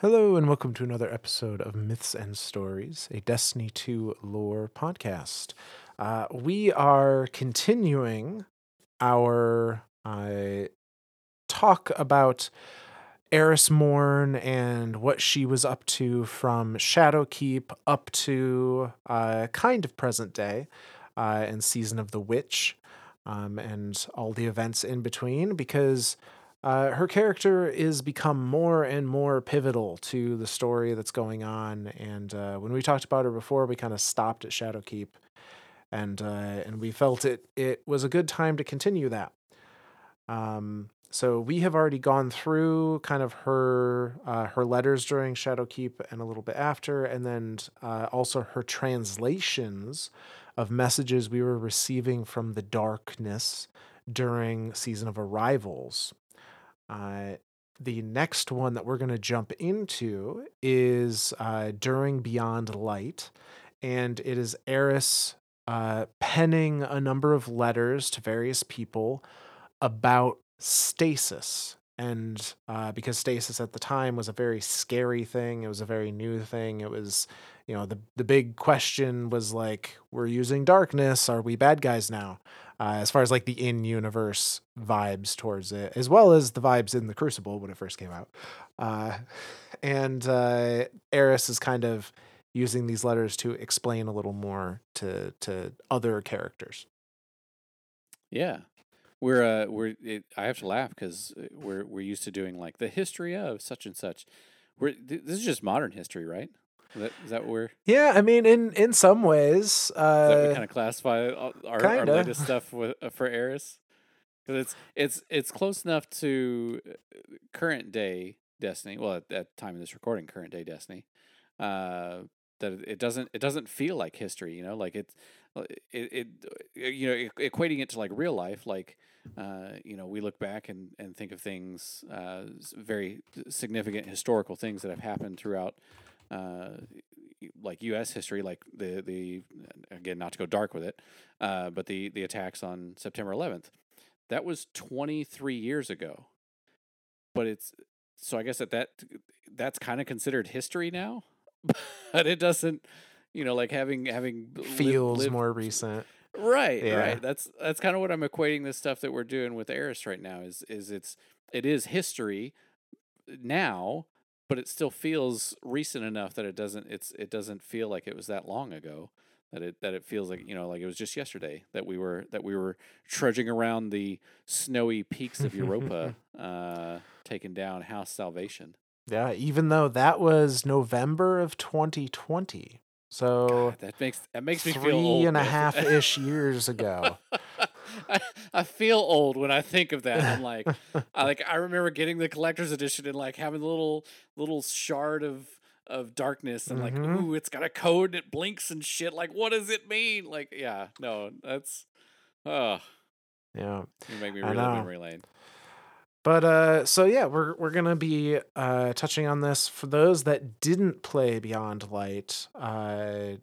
Hello, and welcome to another episode of Myths and Stories, a Destiny 2 lore podcast. Uh, we are continuing our uh, talk about Eris Morn and what she was up to from Shadowkeep up to uh, kind of present day uh, and Season of the Witch um, and all the events in between because uh, her character is become more and more pivotal to the story that's going on. And uh, when we talked about her before, we kind of stopped at Shadowkeep, and uh, and we felt it it was a good time to continue that. Um, so we have already gone through kind of her uh, her letters during Shadowkeep and a little bit after, and then uh, also her translations of messages we were receiving from the darkness during season of arrivals. Uh, the next one that we're going to jump into is uh, during Beyond Light, and it is Eris uh, penning a number of letters to various people about stasis. And uh, because stasis at the time was a very scary thing, it was a very new thing. It was, you know, the the big question was like, we're using darkness. Are we bad guys now? Uh, as far as like the in universe vibes towards it, as well as the vibes in the Crucible when it first came out. Uh, and uh, Eris is kind of using these letters to explain a little more to to other characters. Yeah, we're uh we're it, I have to laugh because uh, we're we're used to doing like the history of such and such. We're th- this is just modern history, right? Is that, is that what we're? Yeah, I mean, in in some ways, uh, that we kind of classify our, our latest stuff with, uh, for Eris because it's it's it's close enough to uh, current day Destiny. Well, at, at time of this recording, current day Destiny. Uh, that it doesn't it doesn't feel like history. You know, like it it, it you know equating it to like real life like uh, you know we look back and, and think of things uh, very significant historical things that have happened throughout uh, like U.S. history, like the the again not to go dark with it, uh, but the the attacks on September 11th, that was 23 years ago. But it's so I guess that that that's kind of considered history now, but it doesn't, you know, like having having feels lived, more recent. Right, yeah. right. That's that's kind of what I'm equating this stuff that we're doing with Eris right now is is it's it is history now, but it still feels recent enough that it doesn't it's it doesn't feel like it was that long ago that it that it feels like you know like it was just yesterday that we were that we were trudging around the snowy peaks of Europa uh taking down House Salvation. Yeah, even though that was November of 2020. So God, that makes that makes me feel old. Three and a half ish years ago. I, I feel old when I think of that. I'm like, I like I remember getting the collector's edition and like having the little little shard of of darkness and like, mm-hmm. ooh, it's got a code that blinks and shit. Like, what does it mean? Like, yeah, no, that's, oh, yeah, you make me relive memory lane. But uh, so yeah, we're we're gonna be uh, touching on this for those that didn't play Beyond Light. Uh,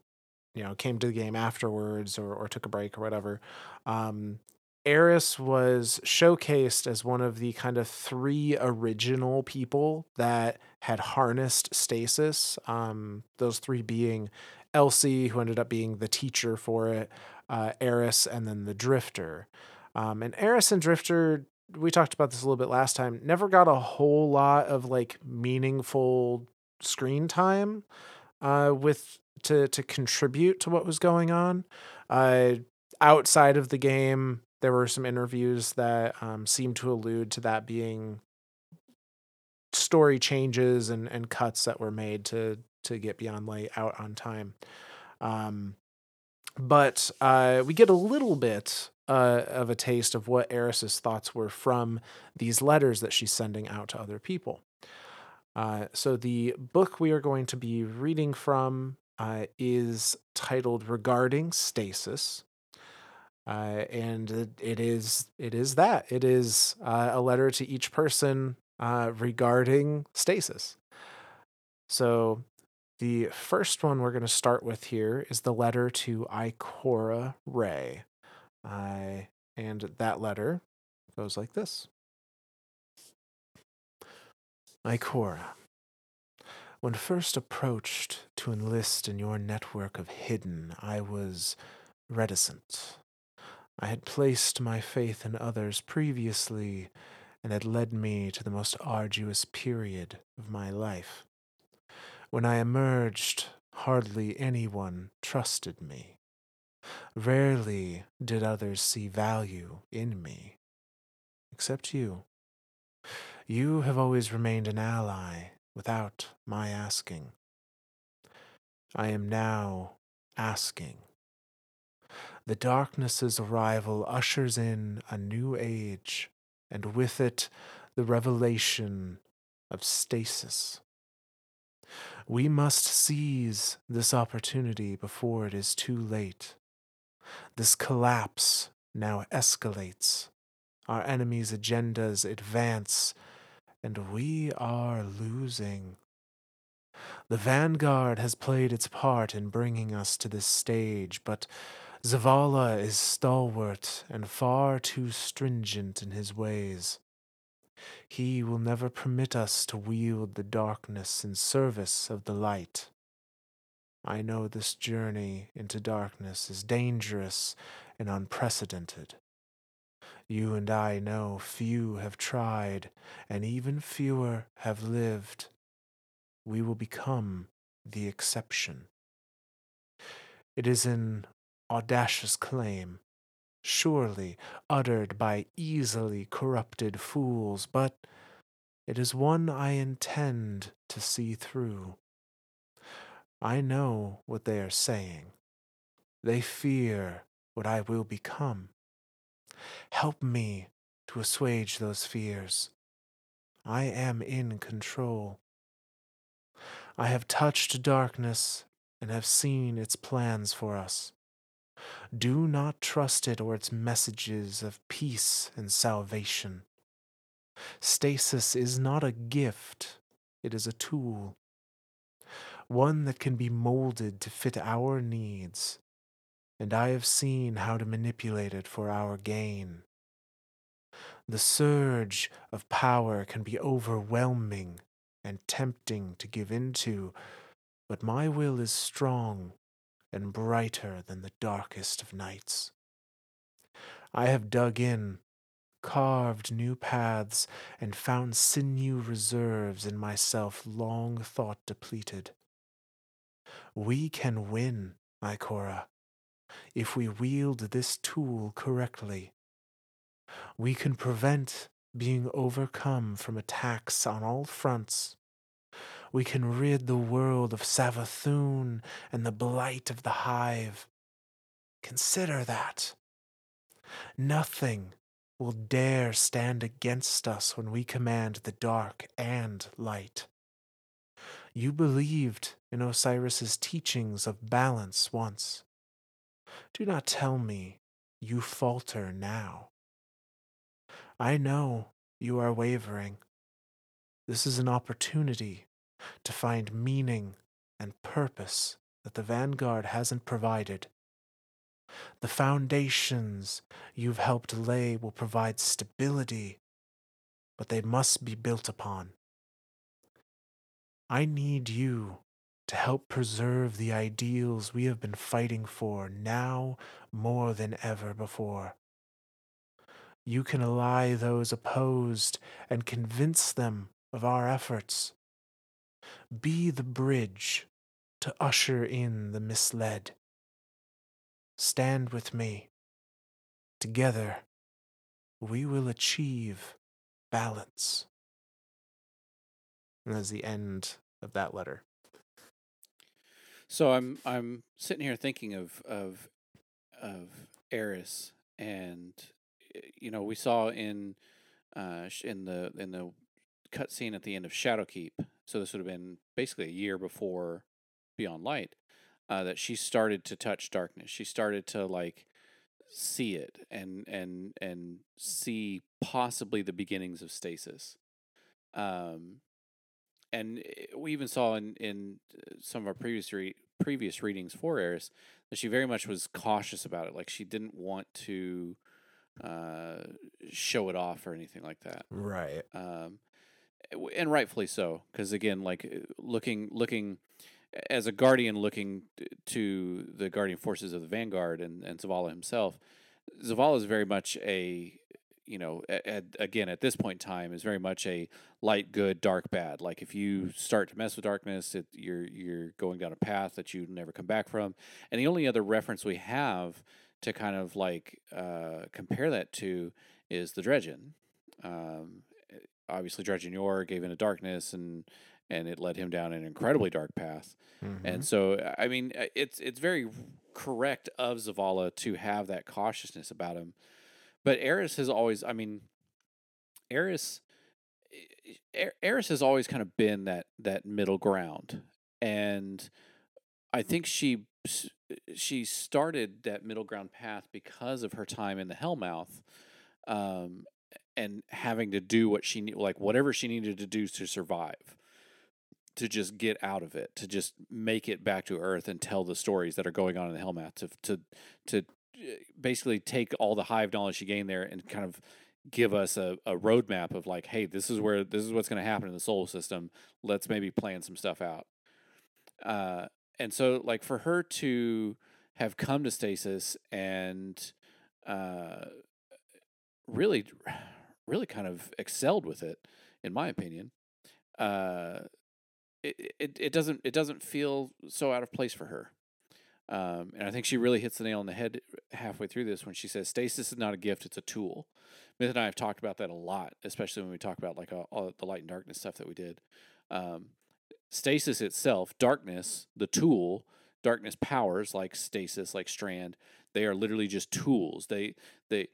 you know, came to the game afterwards or or took a break or whatever. Um, Eris was showcased as one of the kind of three original people that had harnessed stasis. Um, those three being Elsie, who ended up being the teacher for it, uh, Eris, and then the Drifter. Um, and Eris and Drifter we talked about this a little bit last time, never got a whole lot of like meaningful screen time uh, with to to contribute to what was going on. Uh, outside of the game, there were some interviews that um, seemed to allude to that being story changes and, and cuts that were made to to get Beyond Light out on time. Um, but uh, we get a little bit uh, of a taste of what Eris's thoughts were from these letters that she's sending out to other people. Uh, so the book we are going to be reading from uh, is titled "Regarding Stasis," uh, and it, is it is that it is uh, a letter to each person uh, regarding stasis. So the first one we're going to start with here is the letter to Ikora Rey, I and that letter goes like this. Ikora. When first approached to enlist in your network of hidden, I was reticent. I had placed my faith in others previously and had led me to the most arduous period of my life. When I emerged, hardly anyone trusted me. Rarely did others see value in me, except you. You have always remained an ally without my asking. I am now asking. The darkness's arrival ushers in a new age, and with it the revelation of stasis. We must seize this opportunity before it is too late. This collapse now escalates. Our enemies' agendas advance, and we are losing. The vanguard has played its part in bringing us to this stage, but Zavala is stalwart and far too stringent in his ways. He will never permit us to wield the darkness in service of the light. I know this journey into darkness is dangerous and unprecedented. You and I know few have tried, and even fewer have lived. We will become the exception. It is an audacious claim, surely uttered by easily corrupted fools, but it is one I intend to see through. I know what they are saying. They fear what I will become. Help me to assuage those fears. I am in control. I have touched darkness and have seen its plans for us. Do not trust it or its messages of peace and salvation. Stasis is not a gift, it is a tool. One that can be molded to fit our needs, and I have seen how to manipulate it for our gain. The surge of power can be overwhelming and tempting to give into, but my will is strong and brighter than the darkest of nights. I have dug in, carved new paths, and found sinew reserves in myself long thought depleted. We can win, Ikora, if we wield this tool correctly. We can prevent being overcome from attacks on all fronts we can rid the world of Savathun and the blight of the hive. Consider that. Nothing will dare stand against us when we command the dark and light. You believed in Osiris's teachings of balance once. Do not tell me you falter now. I know you are wavering. This is an opportunity to find meaning and purpose that the vanguard hasn't provided. The foundations you've helped lay will provide stability, but they must be built upon. I need you to help preserve the ideals we have been fighting for now more than ever before. You can ally those opposed and convince them of our efforts. Be the bridge to usher in the misled. Stand with me. Together, we will achieve balance. And that's the end of that letter. So I'm I'm sitting here thinking of of of Eris, and eh, you know we saw in uh in the in the cutscene at the end of Shadowkeep so this would have been basically a year before Beyond Light, uh, that she started to touch darkness. She started to like see it and and and see possibly the beginnings of stasis. Um, and eh, we even saw in in uh, some of our previous re- previous readings for Eris that she very much was cautious about it. Like she didn't want to uh, show it off or anything like that. Right. Um, and rightfully so, because again, like uh, looking looking as a guardian looking to the guardian forces of the vanguard and and Zavala himself, Zavala is very much a you know, at, again at this point in time is very much a light good, dark bad. Like if you start to mess with darkness, it, you're you're going down a path that you never come back from. And the only other reference we have to kind of like uh, compare that to is the Dredgen. Um, obviously, Dredgen Yor gave in into darkness and and it led him down an incredibly dark path. Mm-hmm. And so, I mean, uh, it's it's very correct of Zavala to have that cautiousness about him but Eris has always, I mean, Eris, Eris has always kind of been that that middle ground, and I think she she started that middle ground path because of her time in the Hellmouth, um, and having to do what she like whatever she needed to do to survive, to just get out of it, to just make it back to Earth and tell the stories that are going on in the Hellmouth, to to to basically take all the hive knowledge she gained there and kind of give us a, a roadmap of like, hey, this is where this is what's going to happen in the solar system. Let's maybe plan some stuff out. Uh, and so, like, for her to have come to stasis and uh, really, really kind of excelled with it, in my opinion. Uh, it, it, it doesn't it doesn't feel so out of place for her. Um, and I think she really hits the nail on the head halfway through this when she says stasis is not a gift, it's a tool. Myth and I have talked about that a lot, especially when we talk about like all, all the light and darkness stuff that we did. Um, stasis itself, darkness, the tool, darkness powers like stasis, like strand, they are literally just tools. They they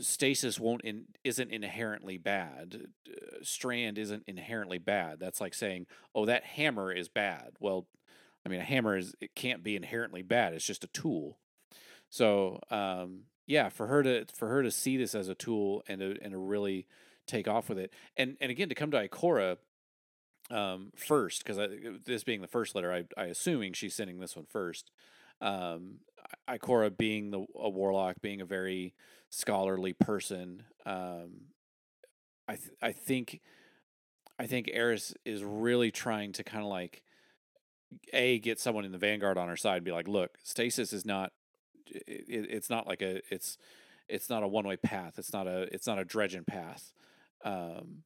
stasis won't in, isn't inherently bad. Uh, strand isn't inherently bad. That's like saying, "Oh, that hammer is bad." Well, I mean, a hammer is it can't be inherently bad. It's just a tool. So um, yeah, for her to for her to see this as a tool and to and to really take off with it, and and again to come to Ikora um, first because this being the first letter, I I assuming she's sending this one first. Um, Ikora being the a warlock, being a very scholarly person, um, I th- I think I think Eris is really trying to kind of like a get someone in the vanguard on our side be like look stasis is not it, it's not like a it's it's not a one way path. It's not a it's not a Dredgen path. Um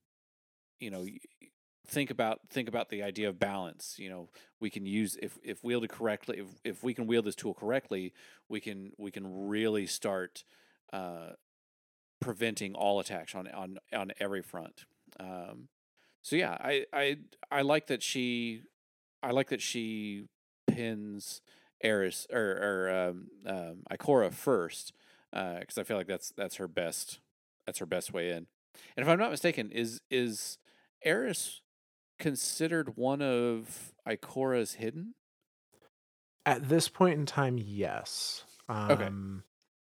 you know think about think about the idea of balance you know we can use if if wielded correctly if, if we can wield this tool correctly we can we can really start uh preventing all attacks on on on every front. Um so yeah i i i like that she I like that she pins Eris or or um, um, Ikora first because uh, I feel like that's that's her best that's her best way in. And if I'm not mistaken, is is Eris considered one of Ikora's hidden? At this point in time, yes. Um,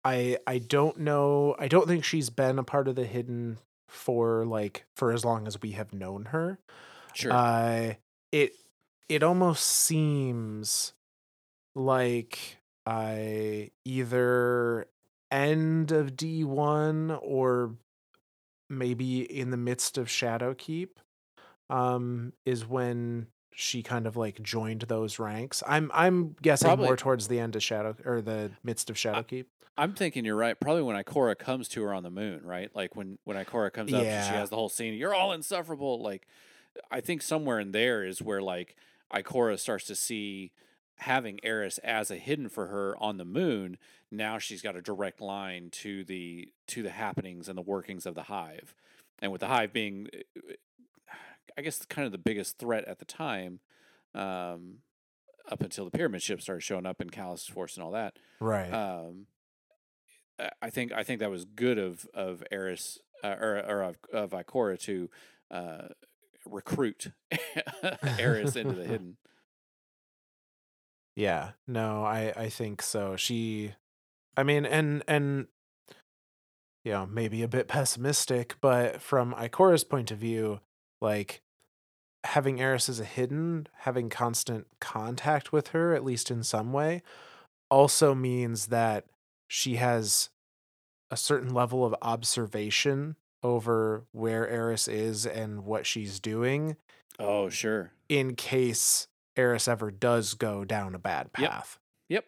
okay. I I don't know. I don't think she's been a part of the hidden for like for as long as we have known her. Sure. Uh, it it almost seems like I either end of D1 or maybe in the midst of Shadowkeep um is when she kind of like joined those ranks. I'm I'm guessing Probably. more towards the end of Shadow or the midst of Shadowkeep. I, am thinking you're right. Probably when Ikora comes to her on the moon, right? Like when when Ikora comes up, she has the whole scene. You're all insufferable. Like I think somewhere in there is where like Ikora starts to see having Eris as a hidden for her on the moon, now she's got a direct line to the to the happenings and the workings of the hive. And with the hive being uh, I guess kind of the biggest threat at the time, um, up until the pyramid ship started showing up in Calus Force and all that. Right. Um, I think I think that was good of of Eris uh, or or of of Ikora to uh, recruit Eris into the hidden. Yeah, no, I I think so. She, I mean, and and you know maybe a bit pessimistic, but from Ikora's point of view, like having Eris as a hidden, having constant contact with her, at least in some way, also means that she has a certain level of observation over where Eris is and what she's doing. Oh, sure. In case Eris ever does go down a bad path. Yep.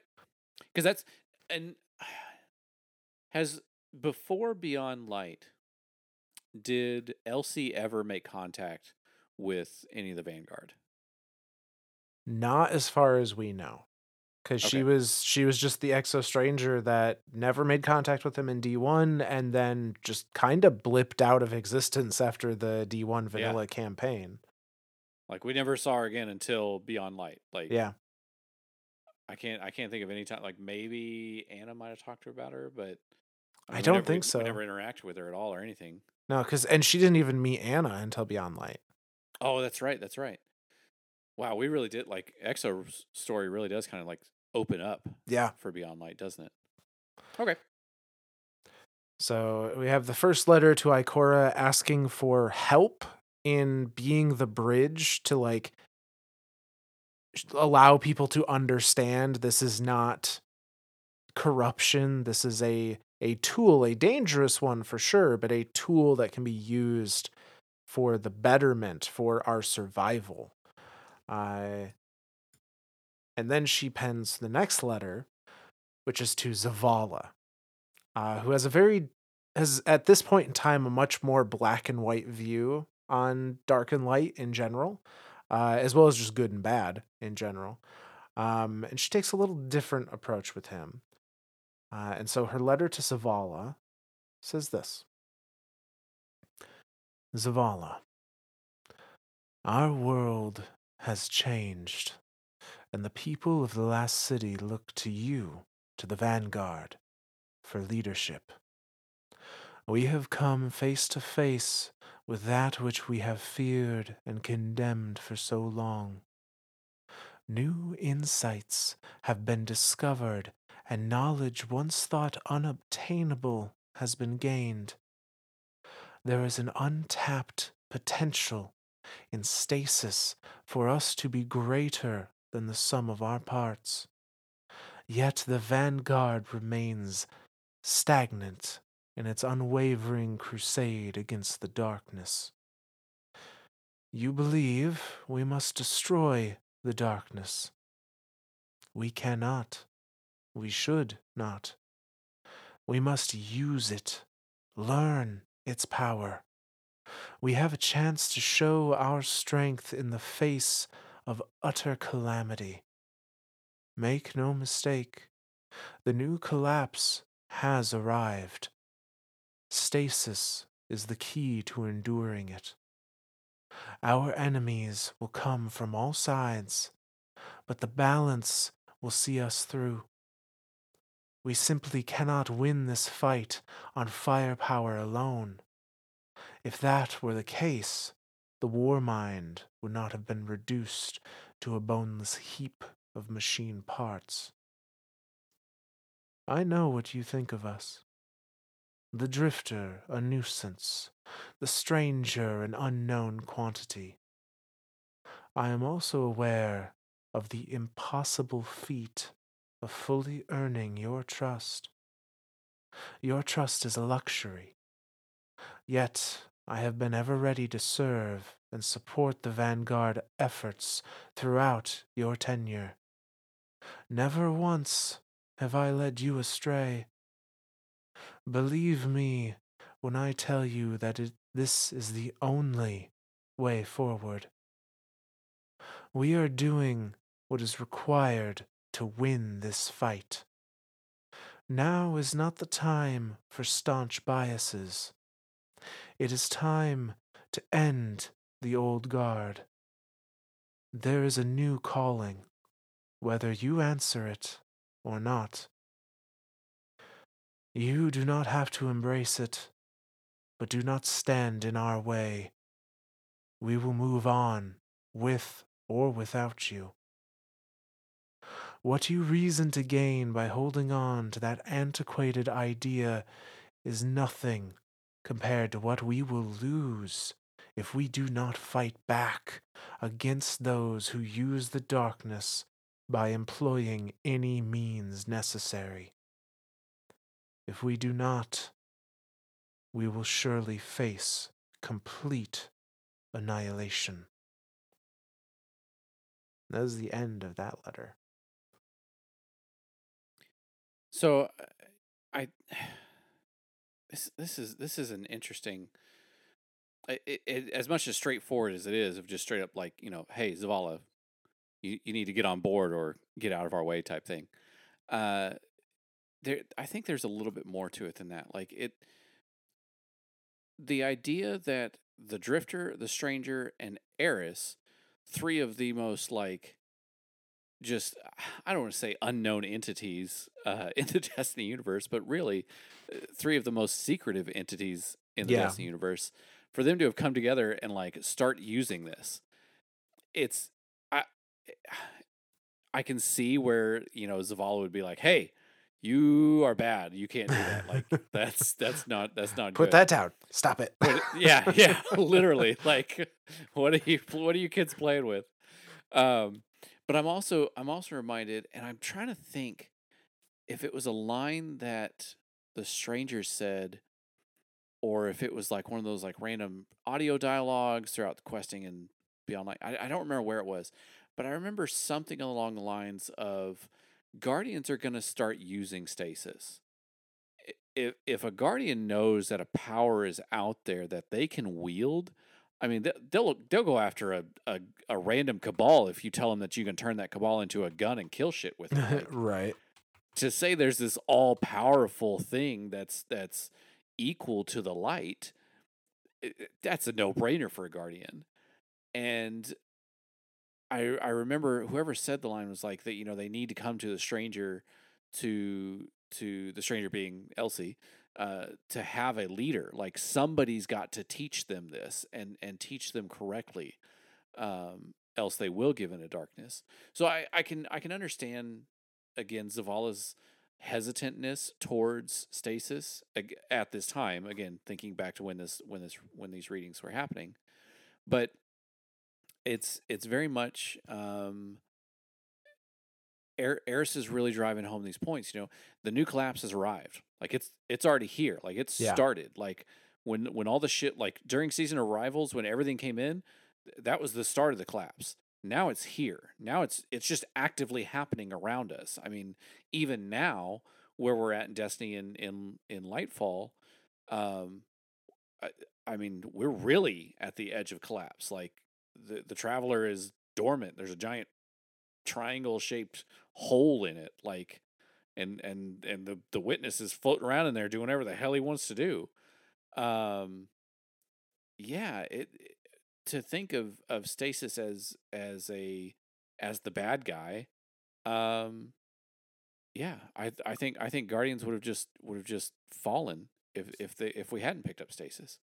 Because yep. that's and has before Beyond Light, did Elsie ever make contact with any of the Vanguard? Not as far as we know because okay. she was she was just the exo stranger that never made contact with him in D1 and then just kind of blipped out of existence after the D1 vanilla yeah. campaign. Like we never saw her again until Beyond Light. Like Yeah. I can't I can't think of any time like maybe Ana might have talked to her about her, but I, mean, I don't never, think so. We never interacted with her at all or anything. No, cuz and she didn't even meet Ana until Beyond Light. Oh, that's right. That's right. Wow, we really did like Exo's story really does kind of like open up. Yeah. For Beyond Light, doesn't it? Okay. So we have the first letter to Ikora asking for help in being the bridge to like allow people to understand this is not corruption. This is a a tool, a dangerous one for sure, but a tool that can be used for the betterment, for our survival. Uh, and then she pens the next letter, which is to Zavala, uh, who has a very has at this point in time a much more black and white view on dark and light in general, uh, as well as just good and bad in general. Um, and she takes a little different approach with him. Uh, and so her letter to Zavala says this Zavala, our world has changed and the people of the last city look to you, to the vanguard, for leadership. We have come face to face with that which we have feared and condemned for so long. New insights have been discovered, and knowledge once thought unobtainable has been gained. There is an untapped potential in stasis for us to be greater than the sum of our parts. Yet the vanguard remains stagnant in its unwavering crusade against the darkness. You believe we must destroy the darkness. We cannot. We should not. We must use it, learn its power. We have a chance to show our strength in the face of utter calamity. Make no mistake, the new collapse has arrived. Stasis is the key to enduring it. Our enemies will come from all sides, but the balance will see us through. We simply cannot win this fight on firepower alone. If that were the case, the war mind would not have been reduced to a boneless heap of machine parts. I know what you think of us. The drifter, a nuisance. The stranger, an unknown quantity. I am also aware of the impossible feat of fully earning your trust. Your trust is a luxury. Yet I have been ever ready to serve and support the Vanguard efforts throughout your tenure. Never once have I led you astray. Believe me when I tell you that it, this is the only way forward. We are doing what is required to win this fight. Now is not the time for staunch biases. It is time to end the old guard. There is a new calling, whether you answer it or not. You do not have to embrace it, but do not stand in our way. We will move on, with or without you. What you reason to gain by holding on to that antiquated idea is nothing compared to what we will lose if we do not fight back against those who use the darkness by employing any means necessary. If we do not, we will surely face complete annihilation. That is the end of that letter. So, I this this is this is an interesting. It, it, as much as straightforward as it is, of just straight up like you know, hey Zavala, you you need to get on board or get out of our way type thing. Uh, there, I think there's a little bit more to it than that. Like it, the idea that the Drifter, the Stranger, and Eris, three of the most like just I don't want to say unknown entities uh, in the Destiny universe, but really uh, three of the most secretive entities in the yeah. Destiny universe. For them to have come together and like start using this, it's I I can see where you know Zavala would be like, "Hey, you are bad. You can't do that. Like that's that's not that's not Put good. that down. Stop it. yeah, yeah, literally. Like what are you what are you kids playing with? Um but I'm also I'm also reminded and I'm trying to think if it was a line that the stranger said or if it was like one of those like random audio dialogues throughout the questing and beyond like I, I don't remember where it was, but I remember something along the lines of guardians are going to start using stasis. If if a guardian knows that a power is out there that they can wield, I mean they'll they'll go after a, a, a random cabal if you tell them that you can turn that cabal into a gun and kill shit with it. right. To say there's this all powerful thing that's that's equal to the light, that's a no brainer for a guardian. And I I remember whoever said the line was like that you know they need to come to the stranger to to the stranger being Elsie uh, to have a leader like somebody's got to teach them this and and teach them correctly um, else they will give into darkness so I I can I can understand again Zavala's hesitantness towards stasis at this time again thinking back to when this when this when these readings were happening but it's it's very much um, Eris is really driving home these points. You know, the new collapse has arrived. Like it's it's already here. Like it's yeah. started. Like when when all the shit like during season arrivals when everything came in, that was the start of the collapse. Now it's here. Now it's it's just actively happening around us. I mean, even now where we're at in Destiny in in in Lightfall, um, I, I mean, we're really at the edge of collapse. Like the the traveler is dormant. There's a giant triangle shaped hole in it, like and and and the the witness is floating around in there doing whatever the hell he wants to do. Um, yeah, it, to think of of stasis as as a as the bad guy. Um, yeah, I I think I think Guardians would have just would have just fallen if if they if we hadn't picked up stasis.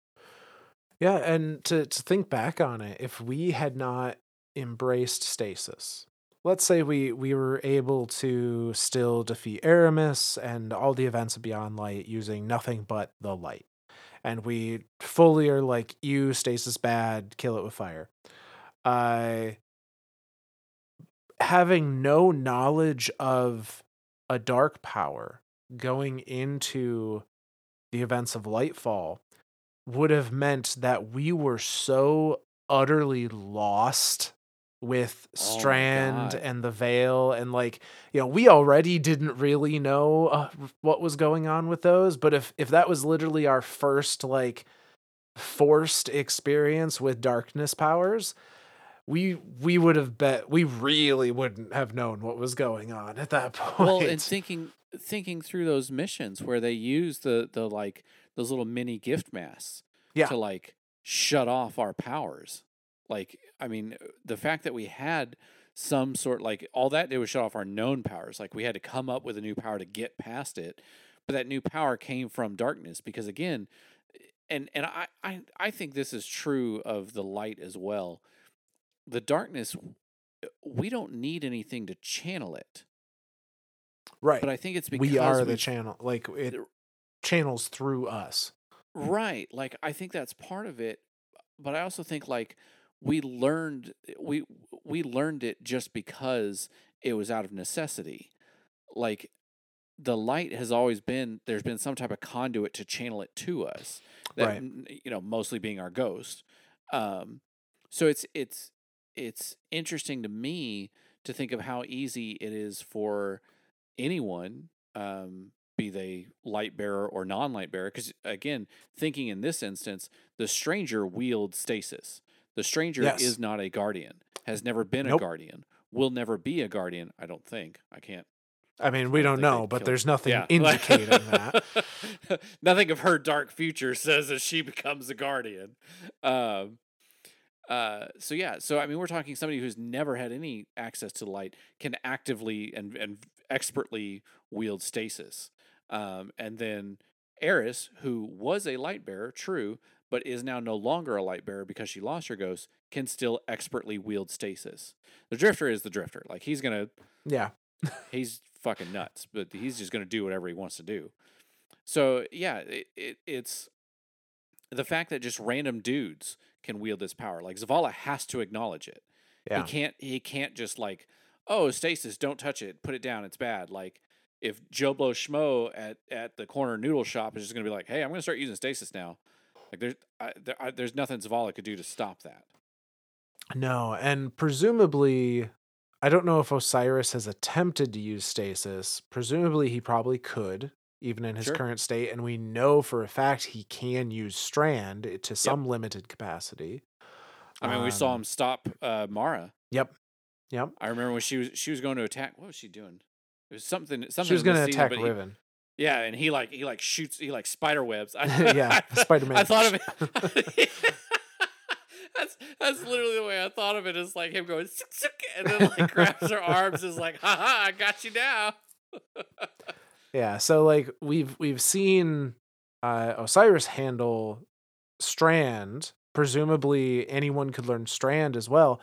Yeah, and to to think back on it, if we had not embraced stasis, let's say we we were able to still defeat Eramis and all the events of Beyond Light using nothing but the light. And we fully are like, you stasis bad, kill it with fire. Uh having no knowledge of a dark power going into the events of Lightfall would have meant that we were so utterly lost with oh Strand oh and the Veil and like you know we already didn't really know uh, what was going on with those but if if that was literally our first like forced experience with darkness powers we we would have bet we really wouldn't have known what was going on at that point well and thinking thinking through those missions where they use the the like those little mini gift masks yeah. to like shut off our powers. Like, I mean, the fact that we had some sort like all that did was shut off our known powers. Like we had to come up with a new power to get past it. But that new power came from darkness because again, and and I, I I think this is true of the light as well. The darkness we don't need anything to channel it. Right. But I think it's because we are the channel. Like it channels through us. Right. Like I think that's part of it, but I also think like we learned we we learned it just because it was out of necessity. Like the light has always been there's been some type of conduit to channel it to us. That, Right. You know, mostly being our ghost. Um, so it's it's it's interesting to me to think of how easy it is for anyone, um, be they light bearer or non light bearer. Because again, thinking in this instance, the stranger wields stasis. The stranger Yes. is not a guardian, has never been Nope. a guardian, will never be a guardian. I don't think. I can't. I mean, we I don't think know, but there's nothing Yeah. indicating that. Nothing of her dark future says that she becomes a guardian. Um, uh, so yeah, so I mean, we're talking somebody who's never had any access to light can actively and and expertly wield stasis. Um, and then Eris, who was a light bearer, true, but is now no longer a light bearer because she lost her ghost, can still expertly wield stasis. The drifter is the drifter. Like he's gonna Yeah. he's fucking nuts, but he's just to do whatever he wants to do. So yeah, it, it, it's the fact that just random dudes can wield this power. Like Zavala has to acknowledge it. Yeah. He can't. He can't just like, oh, stasis, don't touch it, put it down, it's bad. Like if Joe Blow Schmo at at the corner noodle shop is just to be like, hey, I'm to start using stasis now. Like there's I, there, I, there's nothing Zavala could do to stop that. No, and presumably, I don't know if Osiris has attempted to use stasis. Presumably, he probably could, even in his Sure. current state. And we know for a fact he can use Strand to some limited capacity. I mean, we saw Um, him stop uh, Mara. Yep. Yep. I remember when she was she was going to attack. What was she doing? It was something. Something. She was going to season, attack he- Riven. Yeah, and he like he like shoots. He like spider webs. I, Yeah, Spider-Man. I thought of it. that's that's literally the way I thought of it. Is like him going "Suk, suk," and then like grabs her arms. Is like, ha ha, I got you now. Yeah, so like we've we've seen uh Osiris handle Strand. Presumably anyone could learn Strand as well.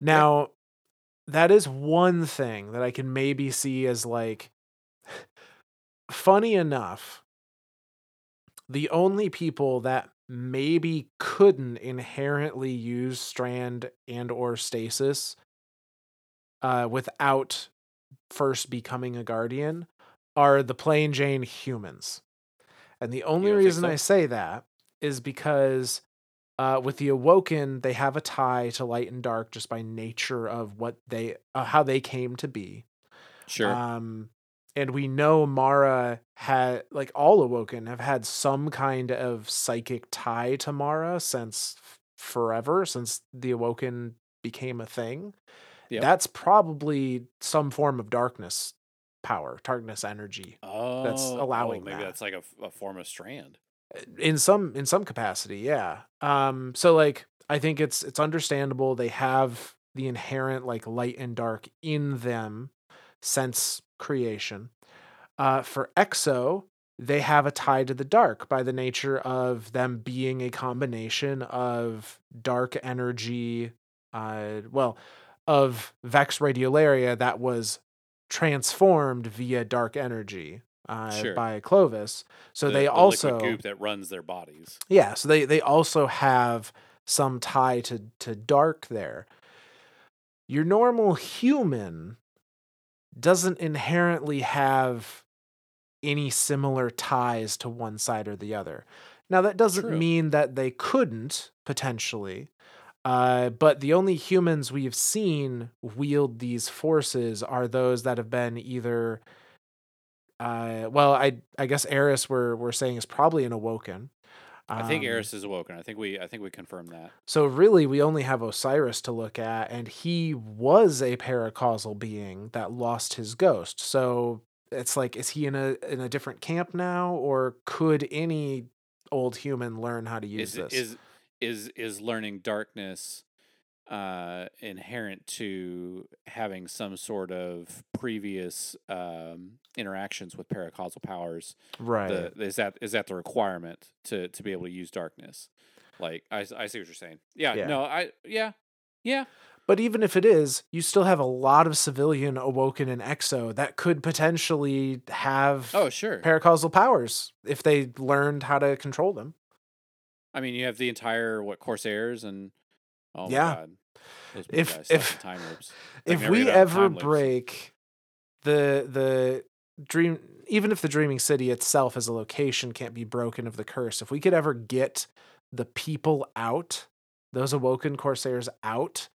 Now that is one thing that I can maybe see as like funny enough. The only people that maybe couldn't inherently use Strand and or Stasis uh without first becoming a guardian are the plain Jane humans. And the only reason so? I say that is because uh, with the Awoken, they have a tie to light and dark just by nature of what they, uh, how they came to be. Sure. Um, and we know Mara had, like all Awoken, have had some kind of psychic tie to Mara since forever, since the Awoken became a thing. Yep. That's probably some form of darkness power, darkness energy oh, allowing oh, maybe that. that's like a form of strand. in some in some capacity yeah um so like i think it's it's understandable they have the inherent like light and dark in them since creation uh for exo they have a tie to the dark by the nature of them being a combination of dark energy uh well of vex radiolaria that was transformed via dark energy uh, Sure. by Clovis. So The- they the also goop that runs their bodies. yeah, so they they also have some tie to to dark there. Your normal human doesn't inherently have any similar ties to one side or the other. Now that doesn't True. mean that they couldn't potentially. Uh, but the only humans we've seen wield these forces are those that have been either uh, well, I I guess Eris we're we're saying is probably an awoken. I think Um, Eris is awoken. I think we I think we confirmed that. So really, we only have Osiris to look at, and he was a paracausal being that lost his ghost. So it's like, is he in a in a different camp now, or could any old human learn how to use Is this? is is is learning darkness uh inherent to having some sort of previous um interactions with paracausal powers right? the, is that is that the requirement to to be able to use darkness like I, I see what you're saying yeah, Yeah. no i yeah yeah But even if it is, you still have a lot of civilian awoken and exo that could potentially have oh sure paracausal powers if they learned how to control them. i mean you have the entire what corsairs and oh Yeah. my god If- guys stuck in if- time loops. If we of ever break the the dream even if the dreaming city itself as a location can't be broken of the curse if we could ever get the people out those awoken corsairs out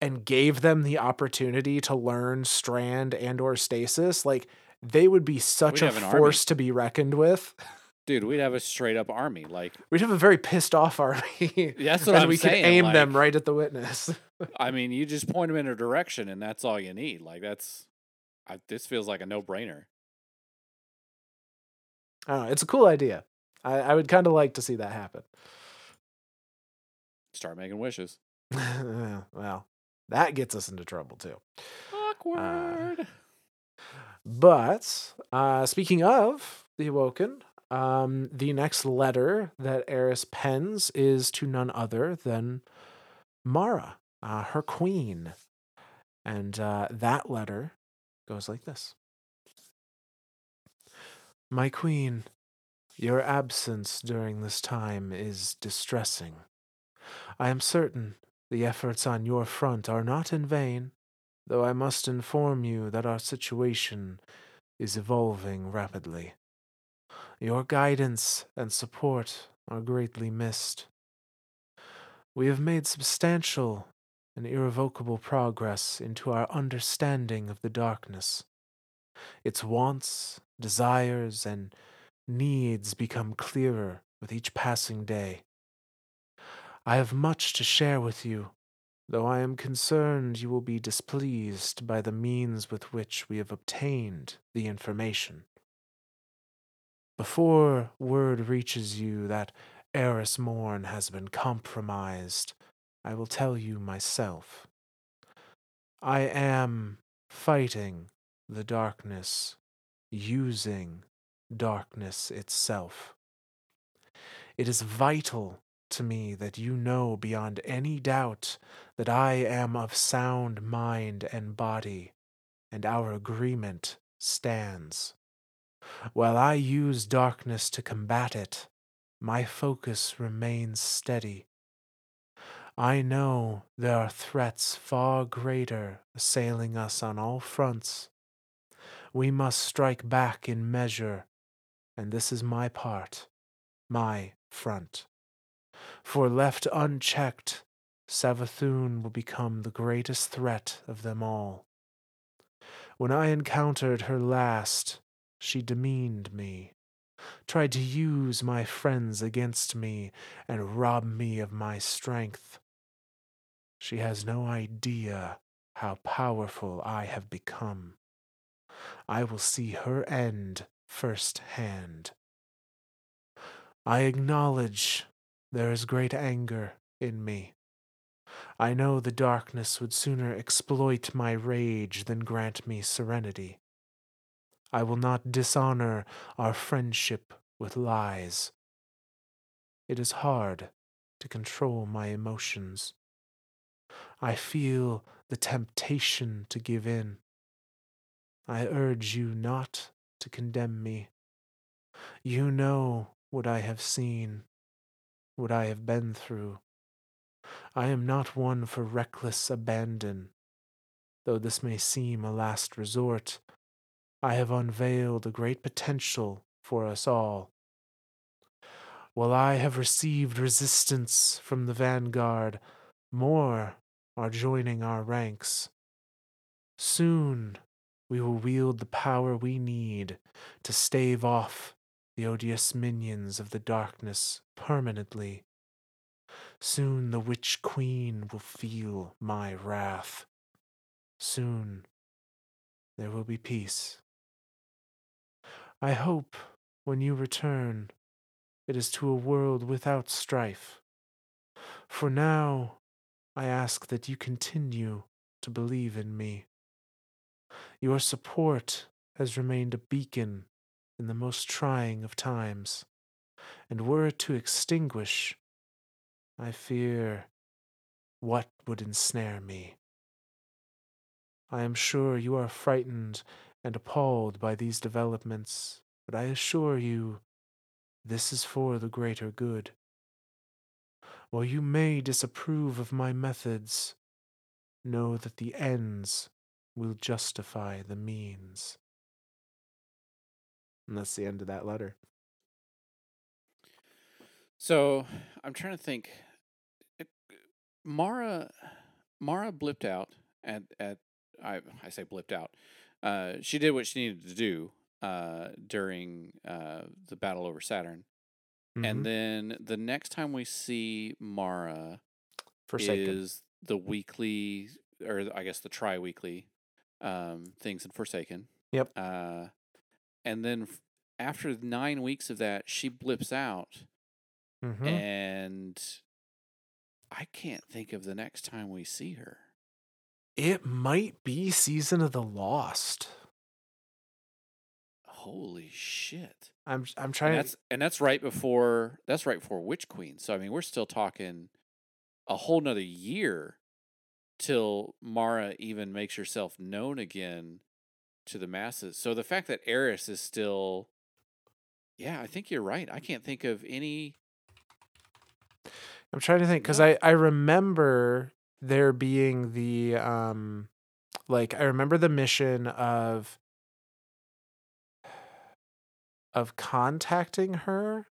and gave them the opportunity to learn strand and or stasis like they would be such we'd a force to be reckoned with dude we'd have a straight up army like we'd have a very pissed off army that's what and I'm we saying. could aim like, them right at the witness i mean you just point them in a direction and that's all you need like that's I, this feels like a no-brainer I don't know. It's a cool idea. I, I would kind of like to see that happen. Start making wishes. well, that gets us into trouble too. Awkward. Uh, but uh, speaking of the Awoken, um, the next letter that Eris pens is to none other than Mara, uh, her queen. And uh, that letter goes like this my queen, your absence during this time is distressing. I am certain the efforts on your front are not in vain, though I must inform you that our situation is evolving rapidly. Your guidance and support are greatly missed. We have made substantial and irrevocable progress into our understanding of the darkness. Its wants desires, and needs become clearer with each passing day. I have much to share with you, though I am concerned you will be displeased by the means with which we have obtained the information. Before word reaches you that Eris Morn has been compromised, I will tell you myself. I am fighting the darkness using darkness itself. It is vital to me that you know beyond any doubt that I am of sound mind and body, and our agreement stands. While I use darkness to combat it, my focus remains steady. I know there are threats far greater assailing us on all fronts we must strike back in measure, and this is my part, my front. For left unchecked, Savathun will become the greatest threat of them all. When I encountered her last, she demeaned me, tried to use my friends against me, and rob me of my strength. She has no idea how powerful I have become. I will see her end firsthand. I acknowledge there is great anger in me. I know the darkness would sooner exploit my rage than grant me serenity. I will not dishonor our friendship with lies. It is hard to control my emotions. I feel the temptation to give in. I urge you not to condemn me. You know what I have seen, what I have been through. I am not one for reckless abandon. Though this may seem a last resort, I have unveiled a great potential for us all. While I have received resistance from the vanguard, more are joining our ranks. Soon we will wield the power we need to stave off the odious minions of the darkness permanently. Soon the witch queen will feel my wrath. Soon there will be peace. I hope when you return, it is to a world without strife. For now, I ask that you continue to believe in me. Your support has remained a beacon in the most trying of times, and were it to extinguish, I fear what would ensnare me. I am sure you are frightened and appalled by these developments, but I assure you this is for the greater good. While you may disapprove of my methods, know that the ends will justify the means. And that's the end of that letter. So I'm trying to think. Eh, Mara, Mara blipped out at at I I say blipped out. Uh, she did what she needed to do uh, during uh, the battle over Saturn, mm-hmm. and then the next time we see Mara Forsaken. is the weekly, or I guess the tri-weekly um, things in Forsaken. Yep. Uh, and then f- after nine weeks of that, she blips out, mm-hmm. and I can't think of the next time we see her. It might be season of the Lost. Holy shit! I'm I'm trying. And that's and that's right before that's right before Witch Queen. So I mean, we're still talking a whole nother year till Mara even makes herself known again to the masses. So the fact that Eris is still yeah, I think you're right. I can't think of any I'm trying to think because no. I I remember there being the um like I remember the mission of of contacting her.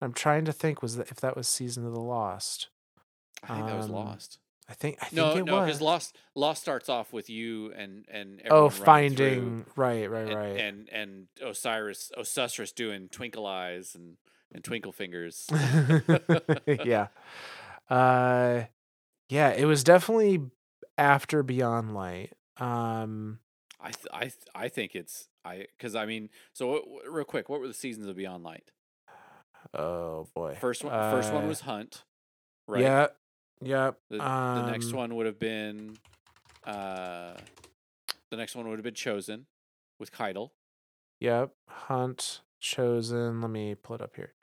I'm trying to think was that if that was season of the Lost. I think that was um, Lost. I think I think no, it no, because Lost Lost starts off with you and and oh finding right right and, right and and Osiris Osiris doing twinkle eyes and and twinkle fingers. yeah, uh, yeah, it was definitely after Beyond Light. Um, I th- I th- I think it's I because I mean so real quick, what were the seasons of Beyond Light? Oh boy, first one uh, first one uh, was Hunt. Right. Yeah, Yep. The, um, the next um one would have been, uh, the next one would have been Chosen with Caiatl. Yep. Hunt, Chosen. Let me pull it up here.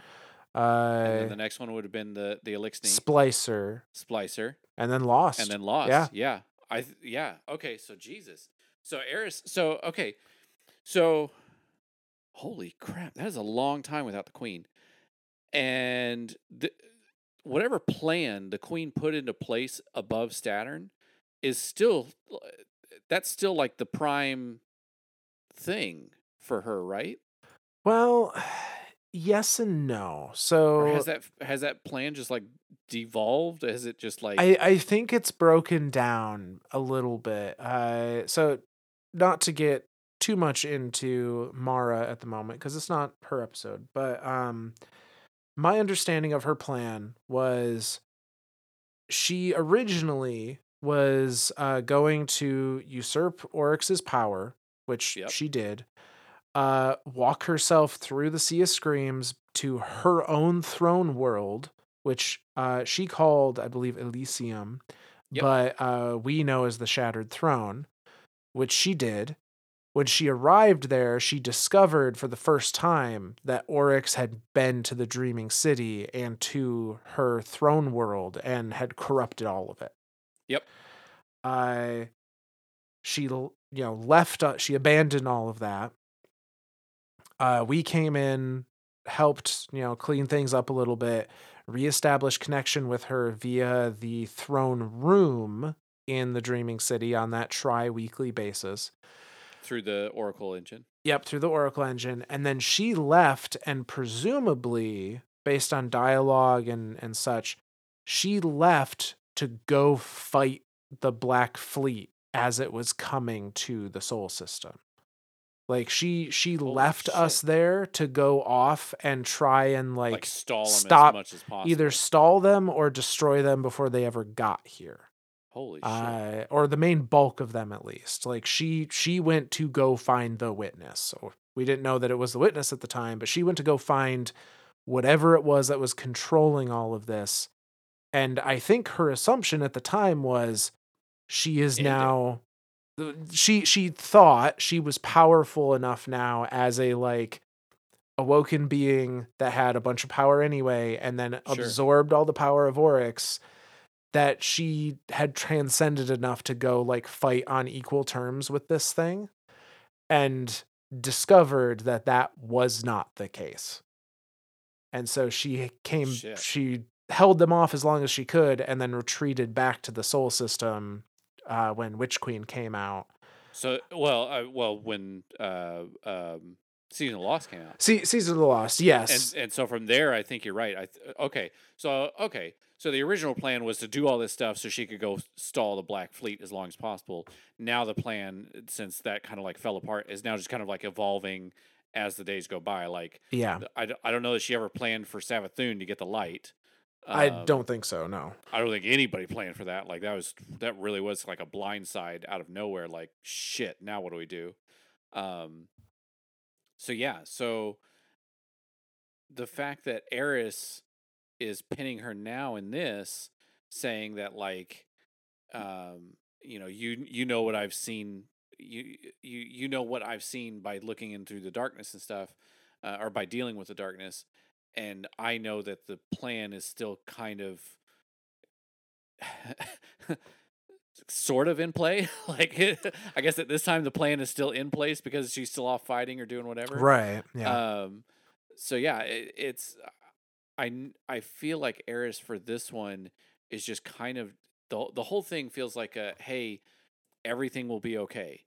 Uh, and then the next one would have been the the Eliksni. Splicer. Splicer. And then Lost. And then Lost. Yeah. Yeah. I th- yeah. Okay. So Jesus. So Eris. So okay. So, holy crap! That is a long time without the Queen. And the, whatever plan the queen put into place above Saturn is still that's still like the prime thing for her, right? Well, yes and no. So or has that has that plan just like devolved? Has it just like I I think it's broken down a little bit. Uh so not to get too much into Mara at the moment because it's not her episode, but um my understanding of her plan was she originally was uh, going to usurp Oryx's power, which yep. she did, uh, walk herself through the Sea of Screams to her own throne world, which uh, she called, I believe, Elysium, yep. but uh, we know as the Shattered Throne, which she did. When she arrived there, she discovered for the first time that Oryx had been to the Dreaming City and to her throne world and had corrupted all of it. Yep. Uh, she, you know, left, uh, she abandoned all of that. Uh, we came in, helped, you know, clean things up a little bit, reestablish connection with her via the throne room in the Dreaming City on that tri weekly basis through the Oracle engine. Yep, through the Oracle engine. And then she left, and presumably, based on dialogue and, and such, she left to go fight the Black Fleet as it was coming to the Sol system. Like she she Holy left shit. us there to go off and try and like, like stall stop, as as either stall them or destroy them before they ever got here. Holy shit. Uh, or the main bulk of them at least. Like she she went to go find the witness. So we didn't know that it was the witness at the time, but she went to go find whatever it was that was controlling all of this. And I think her assumption at the time was she is now she she thought she was powerful enough now as a like awoken being that had a bunch of power anyway and then sure. absorbed all the power of Oryx that she had transcended enough to go like fight on equal terms with this thing and discovered that that was not the case. And so she came Shit. she held them off as long as she could and then retreated back to the Sol system uh, when Witch Queen came out. So well, uh, well when uh, um, Season of the Lost came out. See, Season of the Lost, yes. And and so from there, I think you're right. I th- okay, so okay, so the original plan was to do all this stuff so she could go stall the Black Fleet as long as possible. Now the plan, since that kind of like fell apart, is now just kind of like evolving as the days go by. Like, yeah, I, I don't know that she ever planned for Savathun to get the light. Um, I don't think so. No, I don't think anybody planned for that. Like that was that really was like a blind side out of nowhere. Like shit. Now what do we do? Um, so yeah, so the fact that Eris is pinning her now in this, saying that like, um, you know, you you know what I've seen, you you you know what I've seen by looking in through the darkness and stuff, uh, or by dealing with the darkness, and I know that the plan is still kind of. sort of in play. like, I guess at this time the plan is still in place because she's still off fighting or doing whatever. Right. Yeah. Um. So yeah, it, it's. I I feel like Eris for this one is just kind of the the whole thing feels like a hey, everything will be okay.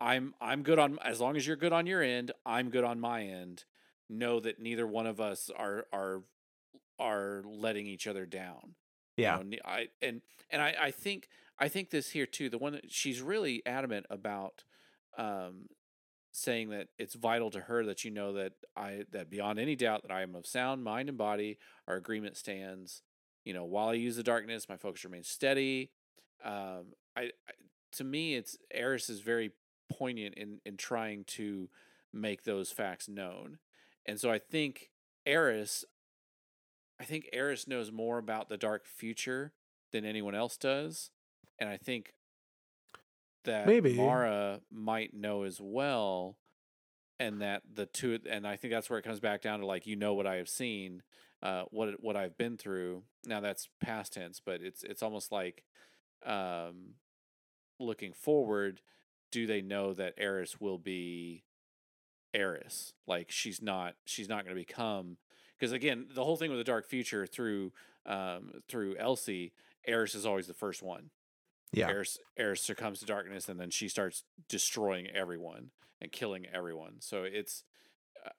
I'm I'm good on as long as you're good on your end. I'm good on my end. Know that neither one of us are are are letting each other down. Yeah. You know, I and and I I think I think this here too. The one that she's really adamant about um, saying that it's vital to her that you know that I that beyond any doubt that I am of sound mind and body. Our agreement stands. You know, while I use the darkness, my focus remains steady. Um, I, I to me, it's Eris is very poignant in in trying to make those facts known, and so I think Eris, I think Eris knows more about the dark future than anyone else does, and I think that maybe Mara might know as well, and that the two, and I think that's where it comes back down to like you know what I have seen, uh, what what I've been through. Now that's past tense, but it's it's almost like, um, looking forward. Do they know that Eris will be Eris? Like she's not she's not going to become because again the whole thing with the dark future through um through Elsie, Eris is always the first one yeah. Eris, Eris succumbs to darkness, and then she starts destroying everyone and killing everyone. So it's uh,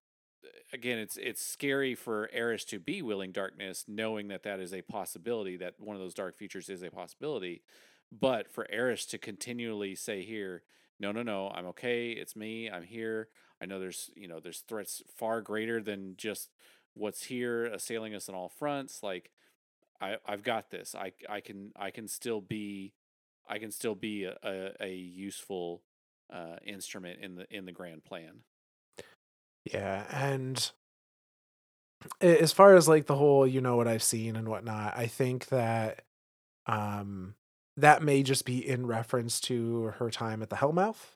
again, it's it's scary for Eris to be willing darkness, knowing that that is a possibility. That one of those dark features is a possibility. But for Eris to continually say here, no, no, no, I'm okay. It's me. I'm here. I know there's you know there's threats far greater than just what's here assailing us on all fronts. Like I I've got this. I I can I can still be I can still be a, a, a useful uh, instrument in the in the grand plan. Yeah, and as far as like the whole, you know what I've seen and whatnot, I think that um that may just be in reference to her time at the Hellmouth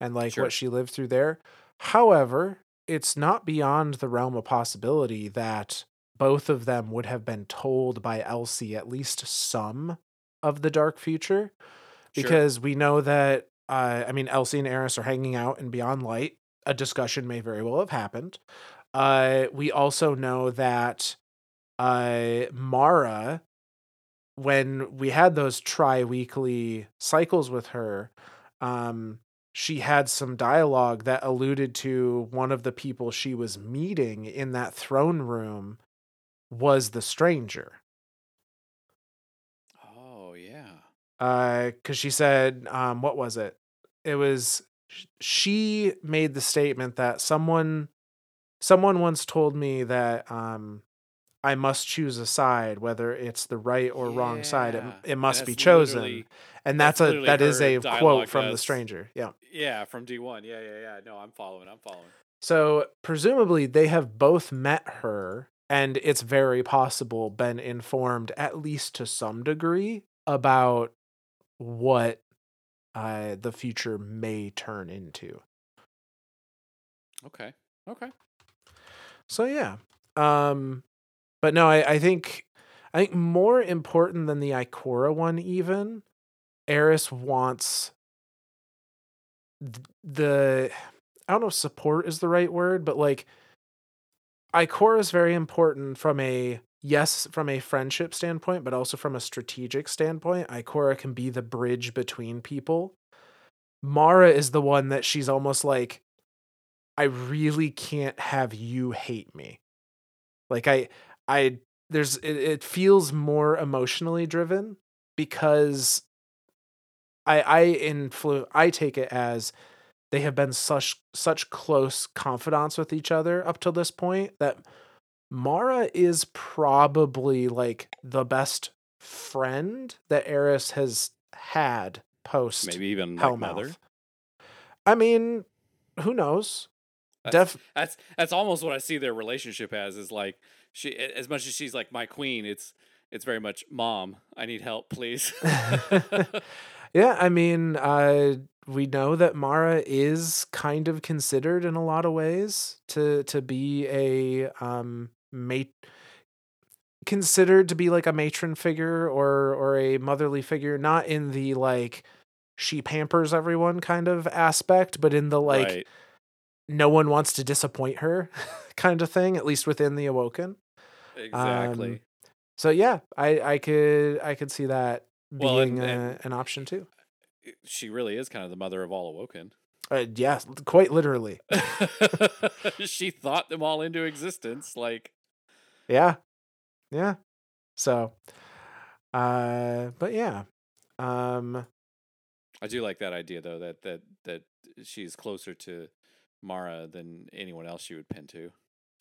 and like sure. what she lived through there. However, it's not beyond the realm of possibility that both of them would have been told by Elsie at least some of the dark future because sure. we know that uh, I mean Elsie and Eris are hanging out in Beyond Light. A discussion may very well have happened. Uh, we also know that uh, Mara, when we had those tri-weekly cycles with her, um, she had some dialogue that alluded to one of the people she was meeting in that throne room was the stranger. Oh, yeah. Uh because she said um what was it it was she made the statement that someone someone once told me that um I must choose a side, whether it's the right or yeah. wrong side. It, it must be chosen, and that's, that's a that is a quote from the stranger. Yeah, yeah, from D one. Yeah, yeah, yeah. No, I'm following. I'm following. So presumably they have both met her, and it's very possible been informed at least to some degree about what uh, the future may turn into. Okay. Okay. So yeah. Um but no, I, I think I think more important than the Ikora one even, Eris wants the I don't know if support is the right word, but like Ikora is very important from a yes, from a friendship standpoint, but also from a strategic standpoint, Ikora can be the bridge between people. Mara is the one that she's almost like I really can't have you hate me. Like I I there's it, it feels more emotionally driven because I I influ I take it as they have been such such close confidants with each other up till this point that Mara is probably like the best friend that Eris has had post maybe even like mother. I mean, who knows? That's, Def- that's that's almost what I see their relationship as is like she as much as she's like my queen, it's it's very much mom. I need help, please. yeah, I mean, uh, we know that Mara is kind of considered in a lot of ways to to be a um mate considered to be like a matron figure or or a motherly figure, not in the like she pampers everyone kind of aspect, but in the like right. no one wants to disappoint her kind of thing, at least within the Awoken. Exactly. Um, so yeah, I I could I could see that being well, and, a, an option too. She really is kind of the mother of all Awoken. Uh, yeah, quite literally. she thought them all into existence. Like, yeah, yeah. So, uh, but yeah, um, I do like that idea though that that that she's closer to Mara than anyone else she would pin to.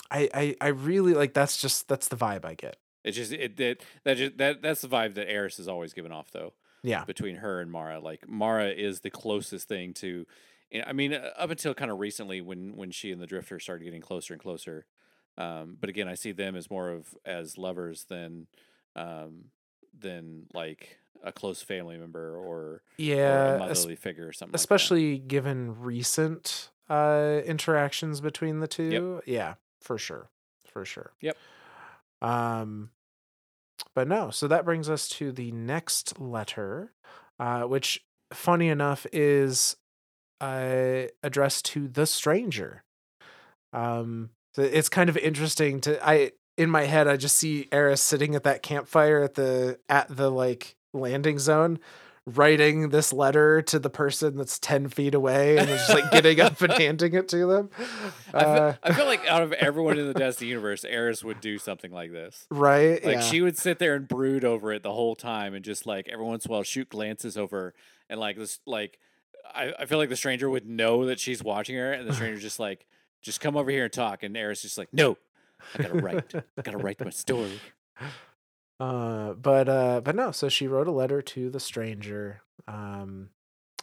I I, I really like that's just that's the vibe I get. It's just it, it that just that that's the vibe that Eris has always given off though. Yeah. Between her and Mara, like Mara is the closest thing to I mean, uh, up until kind of recently, when when she and the Drifter started getting closer and closer, um, but again, I see them as more of as lovers than um, than like a close family member or yeah, or a motherly es- figure or something. Especially like given recent uh, interactions between the two. Yep. Yeah, for sure, for sure. Yep. Um, but no. So that brings us to the next letter, uh, which, funny enough, is uh, addressed to the stranger. Um, it's kind of interesting to I in my head I just see Eris sitting at that campfire at the at the like landing zone writing this letter to the person that's 10 feet away and just like getting up and handing it to them. Uh, I, feel, I, feel, like out of everyone in the Destiny universe, Eris would do something like this. Right. Like yeah. she would sit there and brood over it the whole time and just like every once in a while shoot glances over and like this like I, I feel like the stranger would know that she's watching her, and the stranger just like, just come over here and talk. And Eris just like, no, I gotta write. I gotta write my story. Uh, but uh, but no. So she wrote a letter to the stranger, um,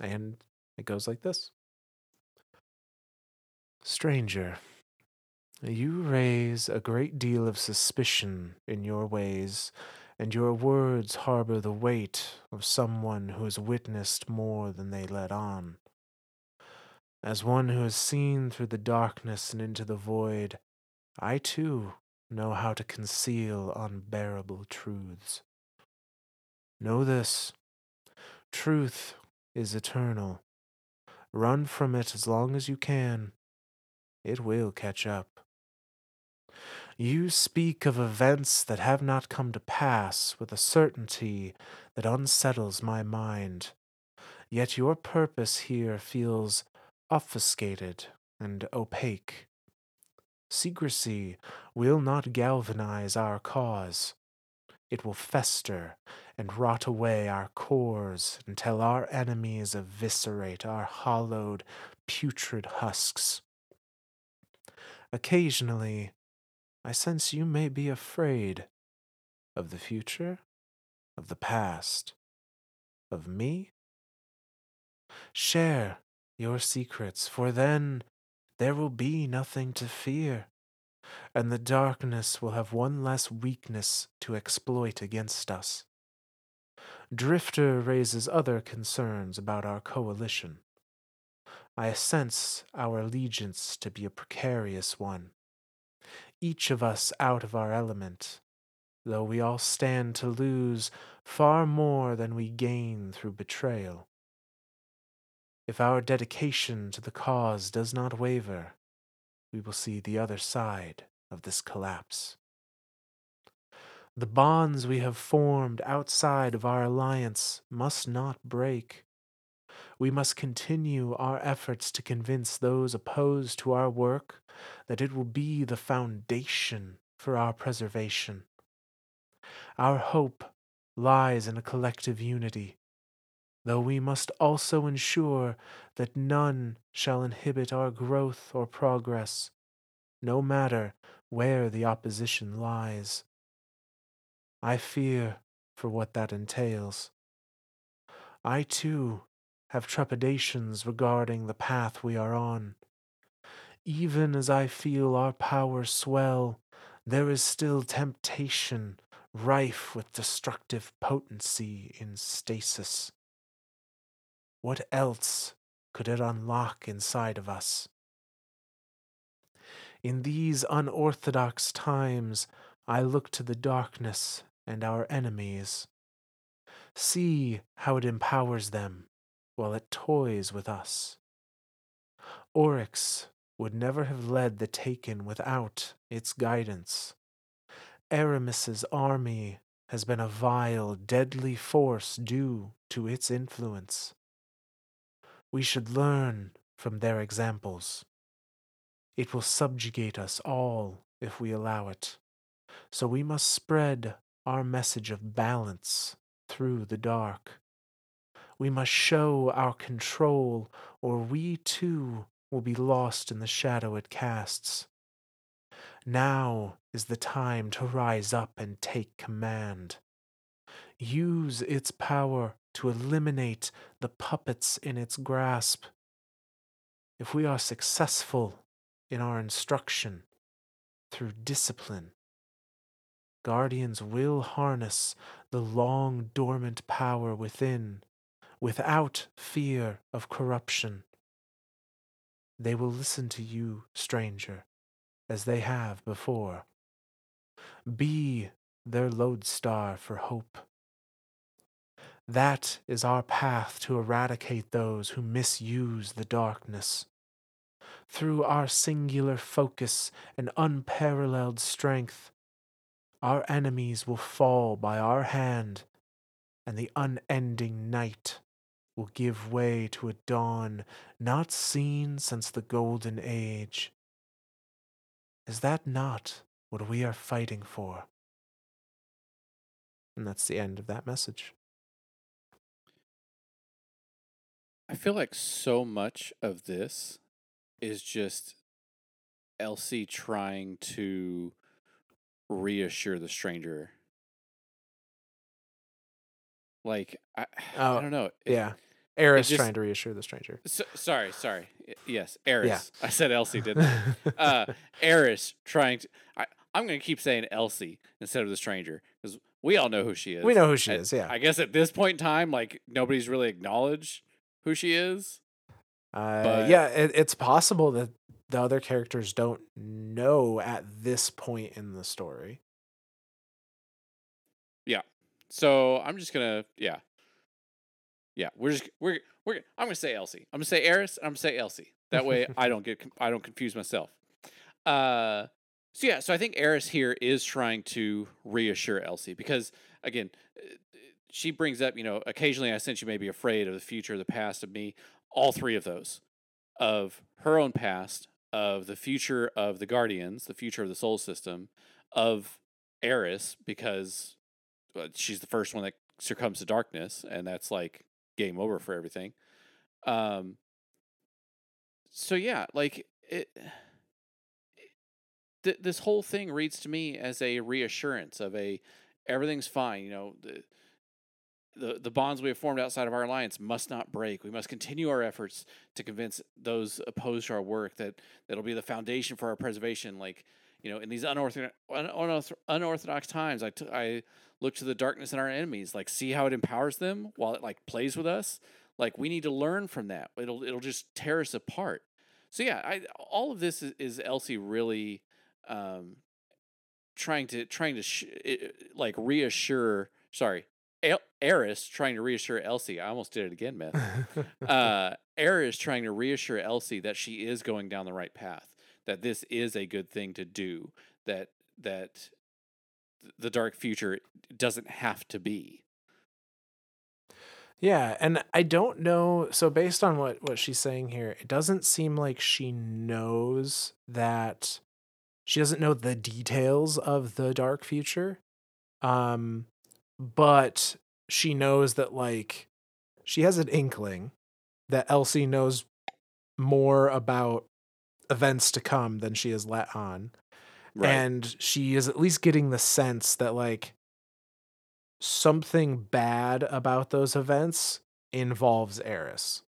and it goes like this: Stranger, you raise a great deal of suspicion in your ways and your words harbor the weight of someone who has witnessed more than they let on. As one who has seen through the darkness and into the void, I too know how to conceal unbearable truths. Know this truth is eternal. Run from it as long as you can. It will catch up. You speak of events that have not come to pass with a certainty that unsettles my mind. Yet your purpose here feels obfuscated and opaque. Secrecy will not galvanize our cause. It will fester and rot away our cores until our enemies eviscerate our hollowed, putrid husks. Occasionally, I sense you may be afraid of the future, of the past, of me. Share your secrets, for then there will be nothing to fear, and the darkness will have one less weakness to exploit against us. Drifter raises other concerns about our coalition. I sense our allegiance to be a precarious one each of us out of our element, though we all stand to lose far more than we gain through betrayal. If our dedication to the cause does not waver, we will see the other side of this collapse. The bonds we have formed outside of our alliance must not break. we must continue our efforts to convince those opposed to our work that it will be the foundation for our preservation. Our hope lies in a collective unity, though we must also ensure that none shall inhibit our growth or progress, no matter where the opposition lies. I fear for what that entails. I too have trepidations regarding the path we are on. Even as I feel our power swell, there is still temptation rife with destructive potency in stasis. What else could it unlock inside of us? In these unorthodox times, I look to the darkness and our enemies. See how it empowers them while it toys with us. Oryx would never have led the Taken without its guidance. Eramis's army has been a vile, deadly force due to its influence. We should learn from their examples. It will subjugate us all if we allow it. So we must spread our message of balance through the dark. We must show our control, or we too will be lost in the shadow it casts. Now is the time to rise up and take command. Use its power to eliminate the puppets in its grasp. If we are successful in our instruction through discipline, guardians will harness the long dormant power within without fear of corruption. They will listen to you, stranger, as they have before. Be their lodestar for hope. That is our path to eradicate those who misuse the darkness. Through our singular focus and unparalleled strength, our enemies will fall by our hand, and the unending night will give way to a dawn not seen since the Golden Age. Is that not what we are fighting for? And that's the end of that message. I feel like so much of this is just Elsie trying to reassure the stranger. Like I, oh, I don't know. It, yeah, Eris just, trying to reassure the stranger. So, sorry, sorry. Yes, Eris. Yeah. I said Elsie, didn't I? uh, Eris trying to. I, I'm going to keep saying Elsie instead of the stranger because we all know who she is. We know who she is. Yeah. I guess at this point in time, like nobody's really acknowledged who she is. Uh, but, yeah, it, it's possible that the other characters don't know at this point in the story. Yeah. So I'm just gonna yeah. Yeah, we're just we're we're I'm gonna say Elsie. I'm gonna say Eris. I'm gonna say Elsie. That way I don't get I don't confuse myself. Uh, so yeah, so I think Eris here is trying to reassure Elsie because again, she brings up you know occasionally I sense you may be afraid of the future, the past, of me. All three of those, of her own past, of the future of the Guardians, the future of the Sol System, of Eris because she's the first one that succumbs to darkness, and that's like game over for everything. Um. So yeah, like it. Th- this whole thing reads to me as a reassurance of a everything's fine. You know, the, the the bonds we have formed outside of our alliance must not break. We must continue our efforts to convince those opposed to our work that that'll be the foundation for our preservation. Like you know, in these unorthodox unorthodox times, I, t- I look to the darkness in our enemies, like see how it empowers them while it like plays with us. Like we need to learn from that. It'll it'll just tear us apart. So yeah, I all of this is, Elsie really um, trying to trying to sh- like reassure. Sorry, El- Eris trying to reassure Elsie. I almost did it again, Myth. uh, Eris trying to reassure Elsie that she is going down the right path. That this is a good thing to do. That that the dark future doesn't have to be. Yeah, and I don't know. So based on what what she's saying here, it doesn't seem like she knows that she doesn't know the details of the dark future. Um but she knows that like she has an inkling that Elsie knows more about events to come than she has let on. Right. And she is at least getting the sense that like something bad about those events involves Eris.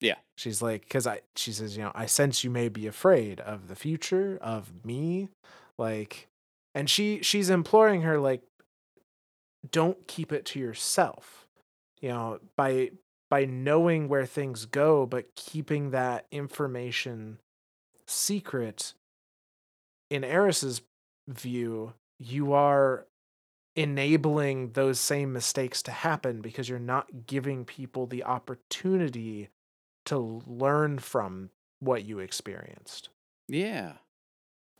Yeah. She's like, because I, she says, you know, I sense you may be afraid of the future, of me. Like, and she, she's imploring her, like, don't keep it to yourself. You know, by, by knowing where things go, but keeping that information secret, in Eris's view, you are enabling those same mistakes to happen because you're not giving people the opportunity to learn from what you experienced. Yeah.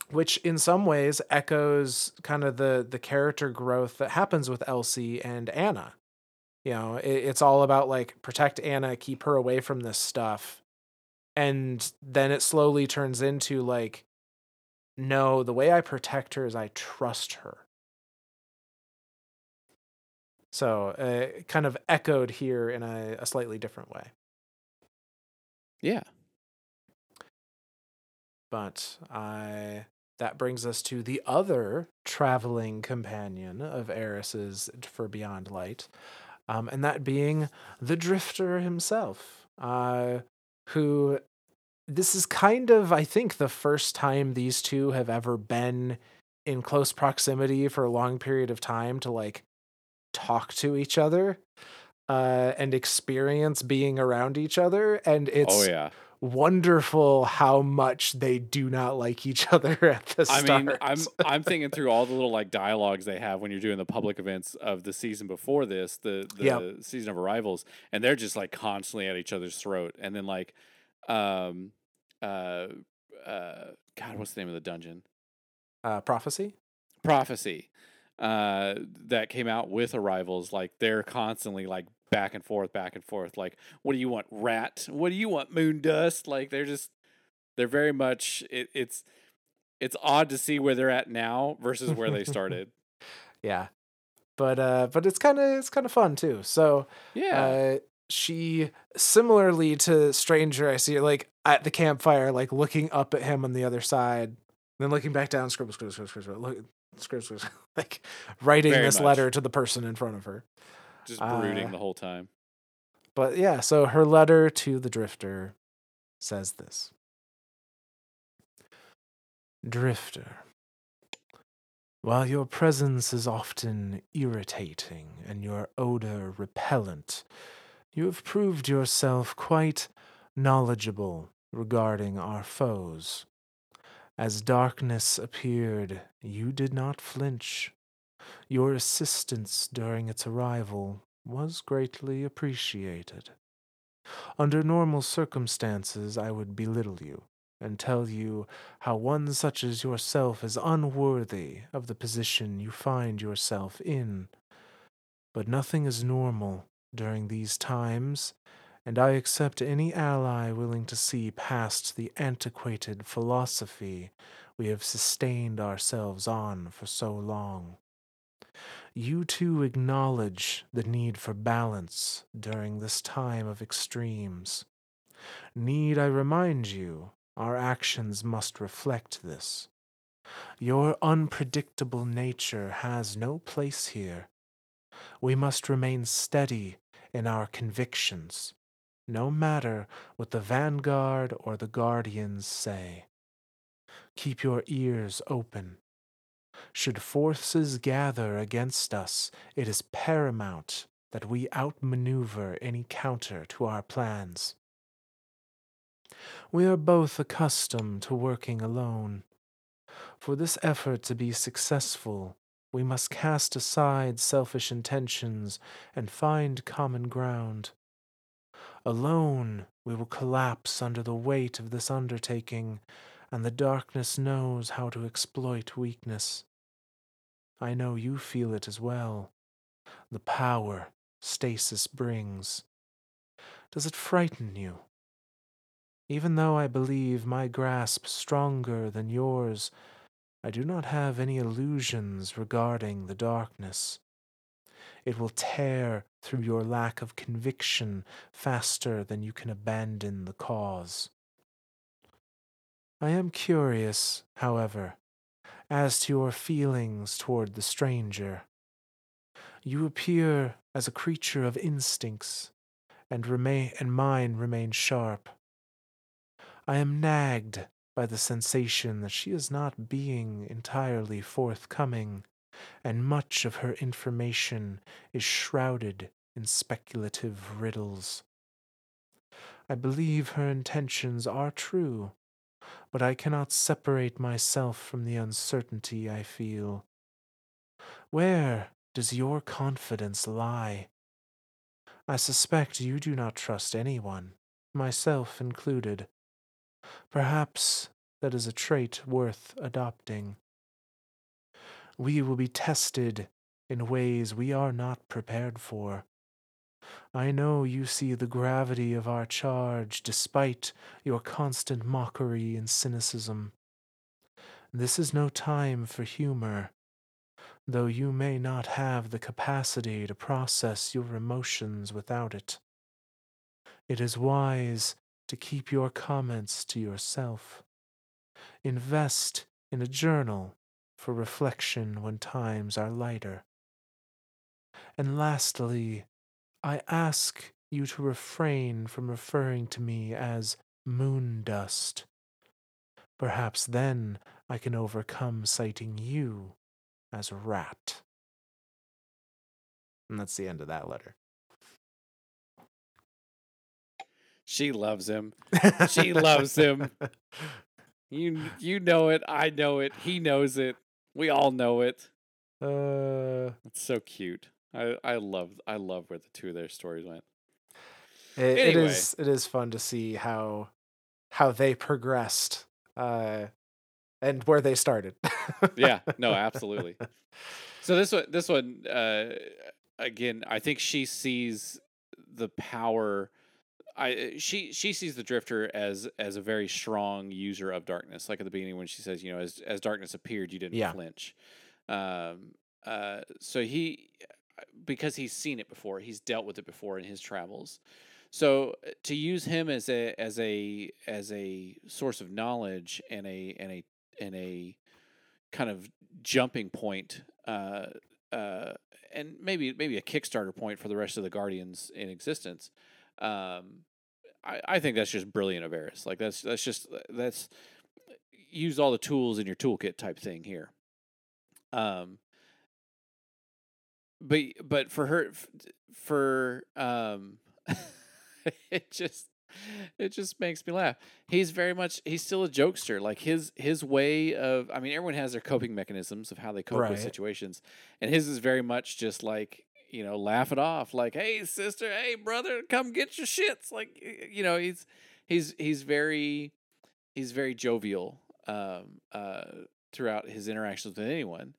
Which in some ways echoes kind of the the character growth that happens with Elsie and Ana. You know, it, it's all about like protect Ana, keep her away from this stuff. And then it slowly turns into like no, the way I protect her is I trust her. So, uh, kind of echoed here in a, a slightly different way. Yeah. But I that brings us to the other traveling companion of Eris's for Beyond Light, um, and that being the Drifter himself, uh, who this is kind of, I think, the first time these two have ever been in close proximity for a long period of time to like talk to each other uh, and experience being around each other. And it's oh, yeah. Wonderful how much they do not like each other at the start. I mean, I'm I'm thinking through all the little like dialogues they have when you're doing the public events of the season before this, the the yep. season of arrivals, and they're just like constantly at each other's throat. And then like um uh uh God, what's the name of the dungeon? Uh prophecy? Prophecy uh, that came out with Arrivals, like they're constantly like back and forth, back and forth. Like, what do you want, rat? What do you want, moon dust? Like they're just they're very much it, it's it's odd to see where they're at now versus where they started. yeah, but uh, but it's kind of it's kind of fun too. So yeah. Uh, she similarly to stranger i see her like at the campfire like looking up at him on the other side then looking back down scribble scribble scribble scribble look, Scripps was like writing Very this much. letter to the person in front of her. Just brooding uh, the whole time. But yeah, so her letter to the drifter says this Drifter, while your presence is often irritating and your odor repellent, you have proved yourself quite knowledgeable regarding our foes. As darkness appeared, you did not flinch. Your assistance during its arrival was greatly appreciated. Under normal circumstances, I would belittle you and tell you how one such as yourself is unworthy of the position you find yourself in. But nothing is normal during these times, and I accept any ally willing to see past the antiquated philosophy we have sustained ourselves on for so long. You too acknowledge the need for balance during this time of extremes. Need I remind you, our actions must reflect this. Your unpredictable nature has no place here. We must remain steady in our convictions no matter what the vanguard or the guardians say. Keep your ears open. Should forces gather against us, it is paramount that we outmaneuver any counter to our plans. We are both accustomed to working alone. For this effort to be successful, we must cast aside selfish intentions and find common ground. Alone, we will collapse under the weight of this undertaking, and the darkness knows how to exploit weakness. I know you feel it as well. The power stasis brings, Does it frighten you? Even though I believe my grasp stronger than yours, I do not have any illusions regarding the darkness. It will tear through your lack of conviction faster than you can abandon the cause. I am curious, however, as to your feelings toward the stranger. You appear as a creature of instincts, and remain and mine remain sharp. I am nagged by the sensation that she is not being entirely forthcoming, and much of her information is shrouded in speculative riddles. I believe her intentions are true, but I cannot separate myself from the uncertainty I feel. Where does your confidence lie? I suspect you do not trust anyone, myself included. Perhaps that is a trait worth adopting. We will be tested in ways we are not prepared for. I know you see the gravity of our charge despite your constant mockery and cynicism. This is no time for humor, though you may not have the capacity to process your emotions without it. It is wise to keep your comments to yourself. Invest in a journal for reflection when times are lighter. And lastly, I ask you to refrain from referring to me as moon dust. Perhaps then I can overcome citing you as rat. And that's the end of that letter. She loves him. She loves him. You you know it. I know it. He knows it. We all know it. Uh, it's so cute. I I love I love where the two of their stories went. It, anyway. it is it is fun to see how how they progressed uh and where they started. yeah, no, absolutely. So this one this one uh again, I think she sees the power I she she sees the drifter as as a very strong user of darkness. Like at the beginning when she says, you know, as as darkness appeared, you didn't yeah. flinch. Um uh so he because he's seen it before. He's dealt with it before in his travels. So uh, to use him as a as a as a source of knowledge and a and a and a kind of jumping point, uh, uh, and maybe maybe a Kickstarter point for the rest of the Guardians in existence. Um, I, I think that's just brilliant of Eris. Like that's that's just that's use all the tools in your toolkit type thing here. Um, but but for her for um it just it just makes me laugh. He's very much he's still a jokester. Like his his way of I mean everyone has their coping mechanisms of how they cope right. with situations. And his is very much just like, you know, laugh it off like, "Hey sister, hey brother, come get your shits." Like you know, he's he's he's very he's very jovial um uh throughout his interactions with anyone.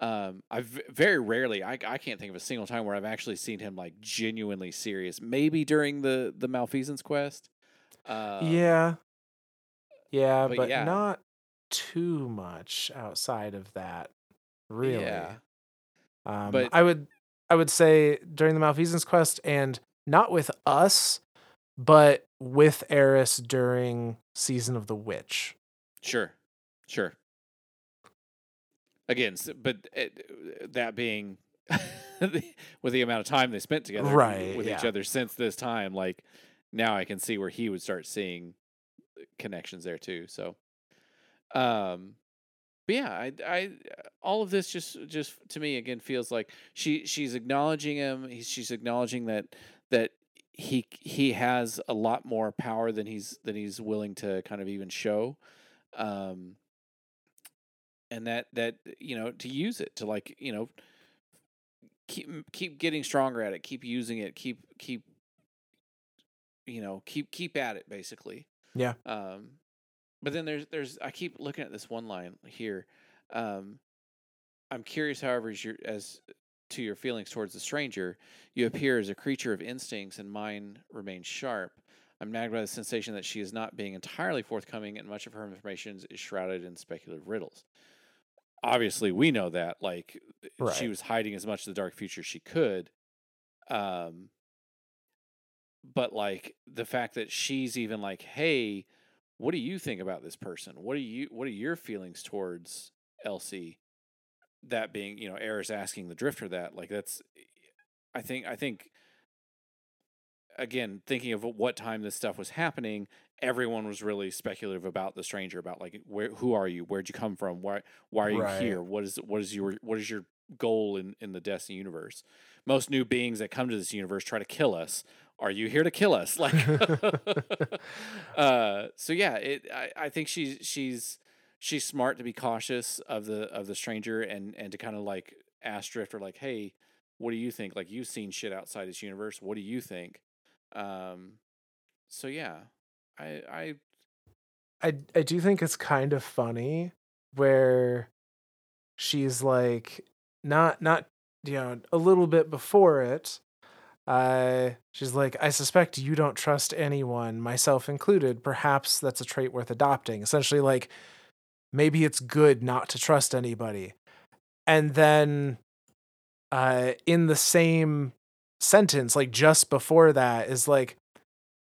Um, I've very rarely, I, I can't think of a single time where I've actually seen him like genuinely serious. Maybe during the the Malfeasance quest. Um, yeah, yeah, but, but yeah. not too much outside of that. Really. Yeah. Um, but I would I would say during the Malfeasance quest and not with us, but with Eris during season of the Witch. Sure, sure again, but it, that being with the amount of time they spent together right, with yeah. each other since this time, like now I can see where he would start seeing connections there too. So, um, but yeah, I, I, all of this just, just to me again feels like she, she's acknowledging him. He's, she's acknowledging that, that he, he has a lot more power than he's, than he's willing to kind of even show. Um, and that that you know to use it to like you know keep keep getting stronger at it keep using it keep keep you know keep keep at it basically yeah um but then there's there's i keep looking at this one line here um i'm curious however as your as to your feelings towards the stranger, you appear as a creature of instincts, and mine remains sharp. I'm nagged by the sensation that she is not being entirely forthcoming, and much of her information is shrouded in speculative riddles. Obviously, we know that. Like, right. she was hiding as much of the dark future she could. Um, but like the fact that she's even like, "Hey, what do you think about this person? What are you? What are your feelings towards Elsie?" That being, you know, Eris asking the Drifter that, like, that's. I think. I think again, thinking of what time this stuff was happening, everyone was really speculative about the stranger, about like where, who are you, where'd you come from, why, why are you right. here, what is, what is your, what is your goal in in the Destiny universe? Most new beings that come to this universe try to kill us. Are you here to kill us? Like, uh, so yeah, it. I, I think she's she's she's smart to be cautious of the of the stranger and and to kind of like ask Drifter like, hey, what do you think? Like you've seen shit outside this universe. What do you think? Um, so yeah, I I I I do think it's kind of funny where she's like not not you know a little bit before it uh she's like i suspect you don't trust anyone myself included. Perhaps that's a trait worth adopting. Essentially like maybe it's good not to trust anybody. And then uh in the same sentence like just before that is like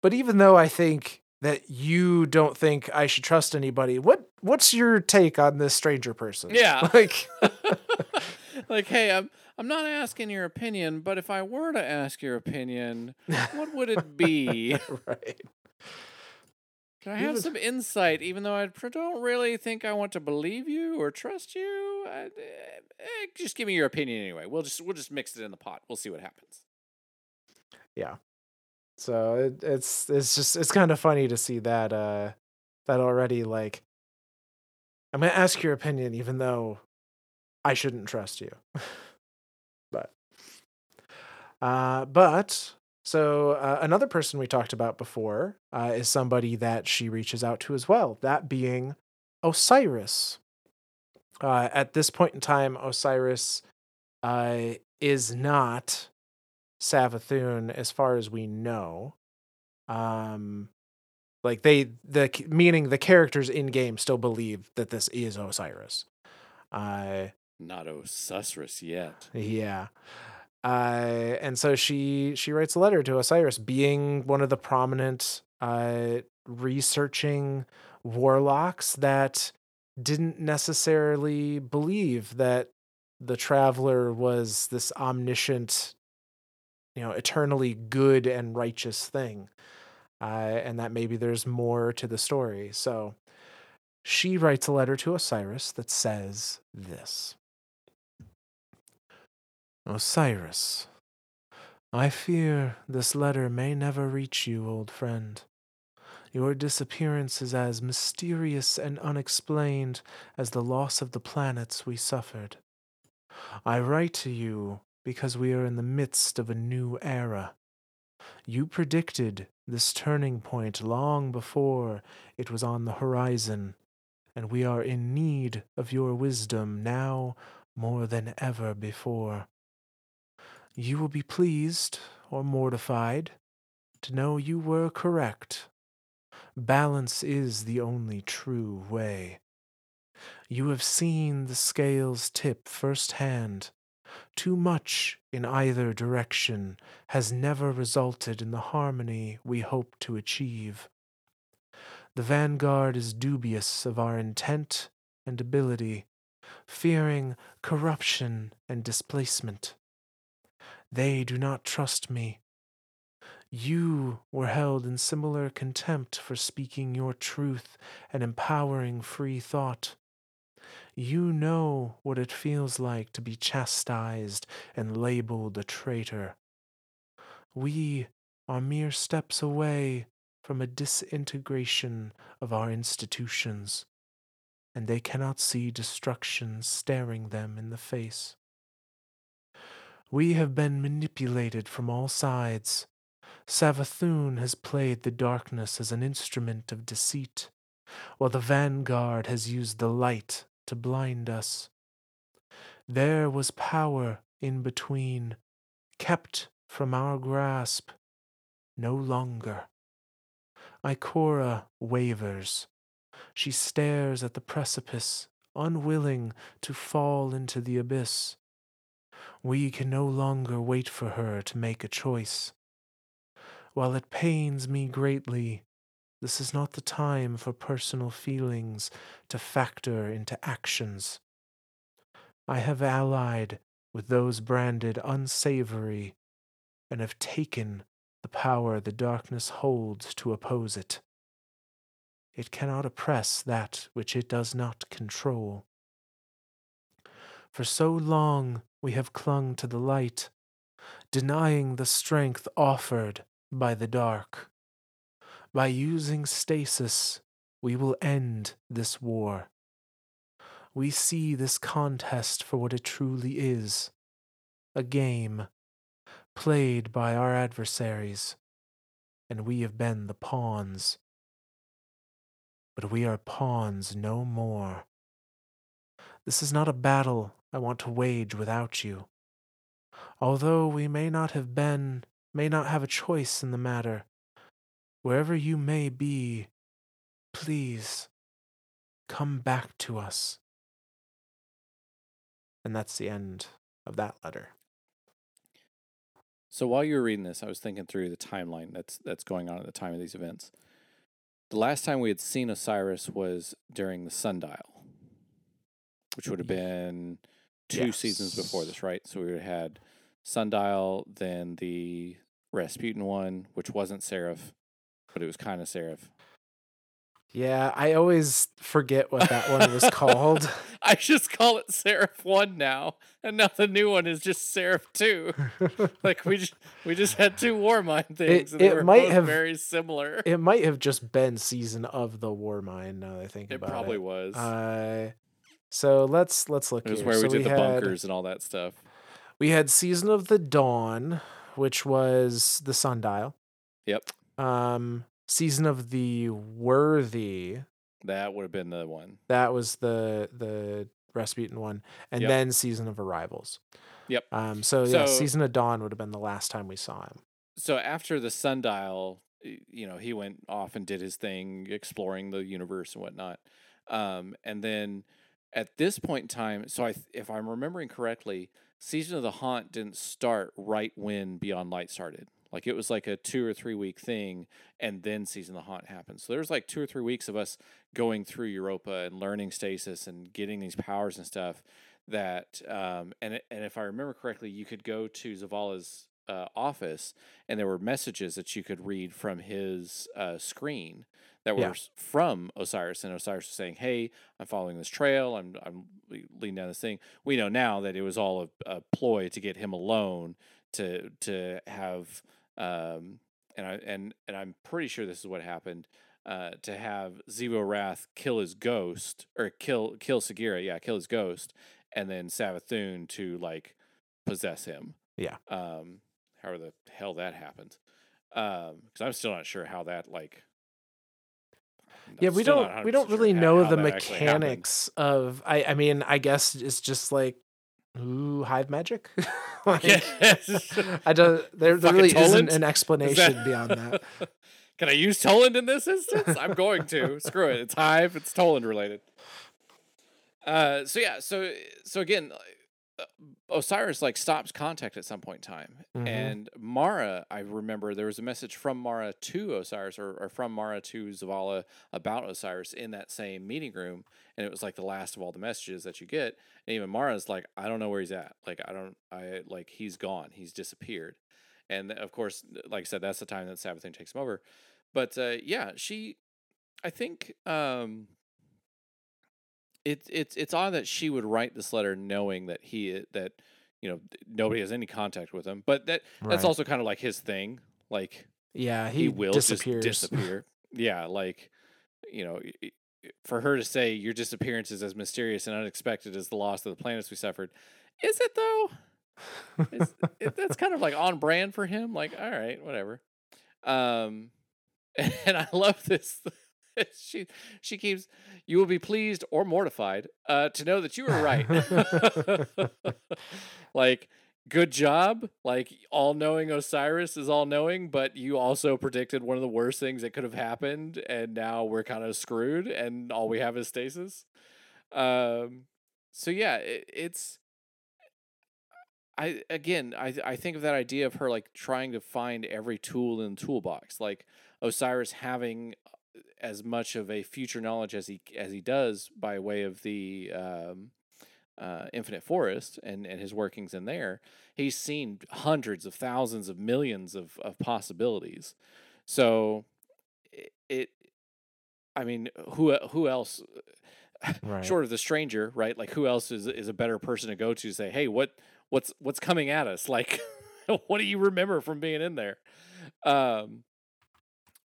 but even though i think that you don't think i should trust anybody what what's your take on this stranger person yeah like like hey i'm i'm not asking your opinion but if i were to ask your opinion what would it be right can I have some insight, even though I don't really think I want to believe you or trust you? I, eh, eh, just give me your opinion anyway. We'll just we'll just mix it in the pot. We'll see what happens yeah. So it, it's it's just it's kind of funny to see that uh that already like i'm gonna ask your opinion even though i shouldn't trust you. But uh but so uh, another person we talked about before uh, is somebody that she reaches out to as well that being osiris. Uh, at this point in time osiris uh, is not Savathun as far as we know. Um like they the meaning the characters in game still believe that this is Osiris. Uh not Osiris yet. Yeah. Uh and so she she writes a letter to Osiris being one of the prominent uh researching warlocks that didn't necessarily believe that the traveler was this omniscient you know eternally good and righteous thing uh, and that maybe there's more to the story. So she writes a letter to osiris that says this. Osiris i fear this letter may never reach you old friend. Your disappearance is as mysterious and unexplained as the loss of the planets we suffered. I write to you because we are in the midst of a new era. You predicted this turning point long before it was on the horizon, and we are in need of your wisdom now more than ever before. You will be pleased or mortified to know you were correct. Balance is the only true way. You have seen the scales tip firsthand too much in either direction has never resulted in the harmony we hope to achieve. The vanguard is dubious of our intent and ability, fearing corruption and displacement. They do not trust me. You were held in similar contempt for speaking your truth and empowering free thought. You know what it feels like to be chastised and labeled a traitor. We are mere steps away from a disintegration of our institutions, and they cannot see destruction staring them in the face. We have been manipulated from all sides. Savathun has played the darkness as an instrument of deceit, while the vanguard has used the light to blind us. There was power in between, kept from our grasp, no longer. Ikora wavers. She stares at the precipice, unwilling to fall into the abyss. We can no longer wait for her to make a choice. While it pains me greatly, this is not the time for personal feelings to factor into actions. I have allied with those branded unsavory and have taken the power the darkness holds to oppose it. It cannot oppress that which it does not control. For so long we have clung to the light, denying the strength offered by the dark. By using stasis, we will end this war. We see this contest for what it truly is a game played by our adversaries, and we have been the pawns. But we are pawns no more. This is not a battle I want to wage without you. Although we may not have been, may not have a choice in the matter, wherever you may be, please come back to us. And that's the end of that letter. So while you were reading this, I was thinking through the timeline that's that's going on at the time of these events. The last time we had seen Osiris was during the sundial, which would have been two yes. seasons before this, right? So we would have had sundial, then the Rasputin one, which wasn't Seraph, but it was kind of Seraph. Yeah, I always forget what that one was called. I just call it Seraph One now, and now the new one is just Seraph Two. like we just we just had two Warmind things, it, and they were might have, very similar. It might have just been season of the Warmind. Now I think it about probably it. was. Uh, so let's let's look. It was here. where so we did we the had, bunkers and all that stuff. We had season of the dawn, which was the sundial. Yep. Um, season of the worthy. That would have been the one. That was the the Rasputin one, and yep. then season of arrivals. Yep. Um. So, so yeah, season of dawn would have been the last time we saw him. So after the sundial, you know, he went off and did his thing, exploring the universe and whatnot. Um, and then at this point in time, so I, if I'm remembering correctly, season of the haunt didn't start right when Beyond Light started. Like it was like a two or three week thing, and then Season of the Haunt happened. So there was like two or three weeks of us going through Europa and learning stasis and getting these powers and stuff. That um, and and if I remember correctly, you could go to Zavala's uh, office, and there were messages that you could read from his uh, screen that were yeah. from Osiris, and Osiris was saying, "Hey, I'm following this trail. I'm I'm leading down this thing." We know now that it was all a, a ploy to get him alone to to have um, and I and and I'm pretty sure this is what happened. Uh, to have Xivu Arath kill his ghost or kill kill Sagira, yeah, kill his ghost, and then Savathun to like possess him. Yeah. Um, however the hell that happened. Um, because I'm still not sure how that like. Yeah, we don't we don't really sure know the mechanics of. I I mean, I guess it's just like Ooh, hive magic. like, I don't. There, there really Toland? isn't an explanation that... beyond that. Can I use Toland in this instance? I'm going to. Screw it. It's hive. It's Toland related. Uh. So yeah. So so again, Osiris like stops contact at some point in time, mm-hmm. and Mara. I remember there was a message from Mara to Osiris, or, or from Mara to Zavala about Osiris in that same meeting room, and it was like the last of all the messages that you get. And even Mara's like, I don't know where he's at. Like I don't. I like he's gone. He's disappeared. And of course, like I said, that's the time that Savathun takes him over. But uh, yeah, she. I think um, it's it's it's odd that she would write this letter knowing that he that you know nobody has any contact with him, but that right. that's also kind of like his thing. Like yeah, he, he will disappears. just disappear. yeah, like you know, for her to say your disappearance is as mysterious and unexpected as the loss of the planets we suffered, is it though? it, that's kind of like on brand for him. Like, all right, whatever. Um, and I love this she she keeps you will be pleased or mortified uh, to know that you were right. like good job. Like all knowing Osiris is all knowing, but you also predicted one of the worst things that could have happened, and now we're kind of screwed, and all we have is stasis. Um, so yeah, it, it's. I again, I I think of that idea of her like trying to find every tool in the toolbox, like Osiris having as much of a future knowledge as he as he does by way of the um, uh, Infinite Forest and, and his workings in there, he's seen hundreds of thousands of millions of, of possibilities. So it, it I mean, who who else, right. short of the stranger, right? Like who else is is a better person to go to? Say, hey, what what's what's coming at us? Like, what do you remember from being in there? Um,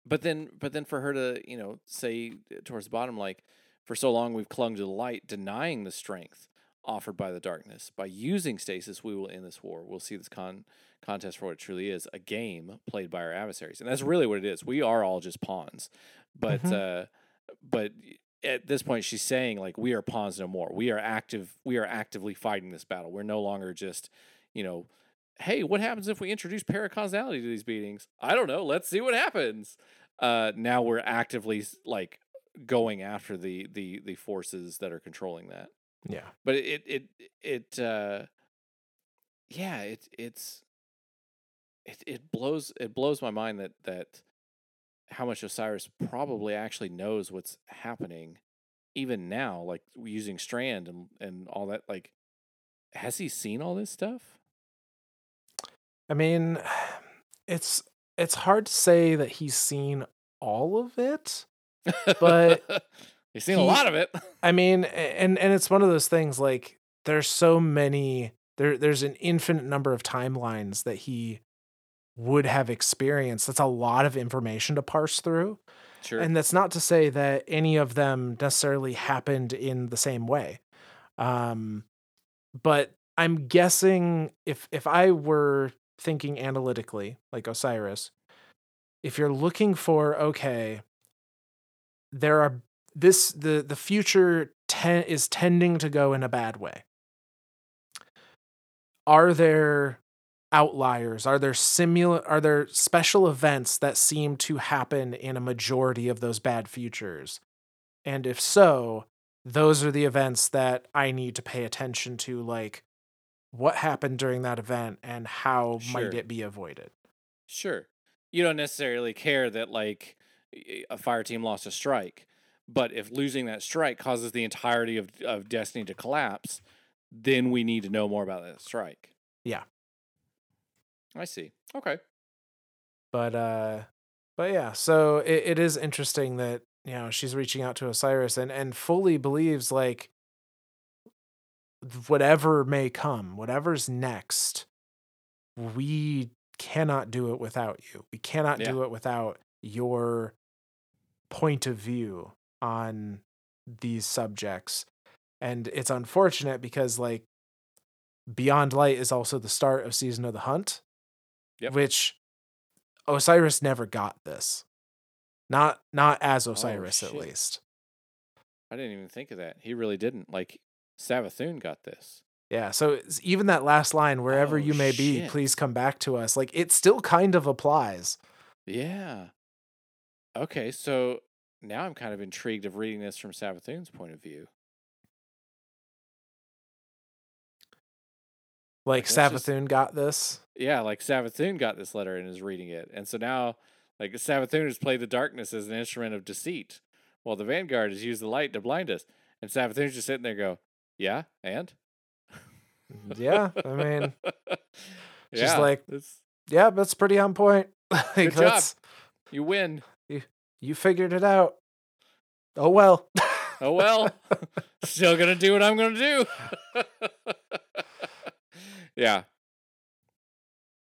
but then but then for her to you know say towards the bottom like for so long we've clung to the light denying the strength offered by the darkness. By using stasis, we will end this war. We'll see this con- contest for what it truly is a game played by our adversaries. And that's really what it is. We are all just pawns. But, mm-hmm. uh, but at this point, she's saying, like, we are pawns no more. We are active. We are actively fighting this battle. We're no longer just, you know, hey, what happens if we introduce paracausality to these beatings? I don't know. Let's see what happens. Uh, now we're actively like going after the the the forces that are controlling that. Yeah. But it it it uh yeah, it it's it it blows it blows my mind that that how much Osiris probably actually knows what's happening even now like using strand and and all that like has he seen all this stuff? I mean, it's it's hard to say that he's seen all of it, but You've seen he, a lot of it. I mean, and and it's one of those things like there's so many there there's an infinite number of timelines that he would have experienced. That's a lot of information to parse through. Sure. And that's not to say that any of them necessarily happened in the same way. Um but I'm guessing if if I were thinking analytically like Osiris, if you're looking for okay, there are this the the future ten, is tending to go in a bad way. Are there outliers? Are there simula- are there special events that seem to happen in a majority of those bad futures? And if so, those are the events that I need to pay attention to like what happened during that event and how sure. might it be avoided? Sure. You don't necessarily care that like a fire team lost a strike but if losing that strike causes the entirety of, of Destiny to collapse, then we need to know more about that strike. Yeah. I see. Okay. But uh but yeah, so it, it is interesting that, you know, she's reaching out to Osiris and and fully believes like whatever may come, whatever's next, we cannot do it without you. We cannot yeah. do it without your point of view on these subjects. And it's unfortunate because like Beyond Light is also the start of Season of the Hunt, yep. which Osiris never got this. Not not as oh, Osiris oh, at least. I didn't even think of that. He really didn't. Like Savathun got this. Yeah, so even that last line, wherever oh, you may shit. be, please come back to us. Like it still kind of applies. Yeah. Okay, so now I'm kind of intrigued of reading this from Savathun's point of view. Like Savathun just, got this? Yeah, like Savathun got this letter and is reading it. And so now like Savathun has played the darkness as an instrument of deceit, while the Vanguard has used the light to blind us. And Savathun's just sitting there go, Yeah, and? Mm, yeah, I mean just yeah, like yeah, that's pretty on point. like, good job. You win. You figured it out. Oh well. oh well. Still gonna do what I'm gonna do. yeah.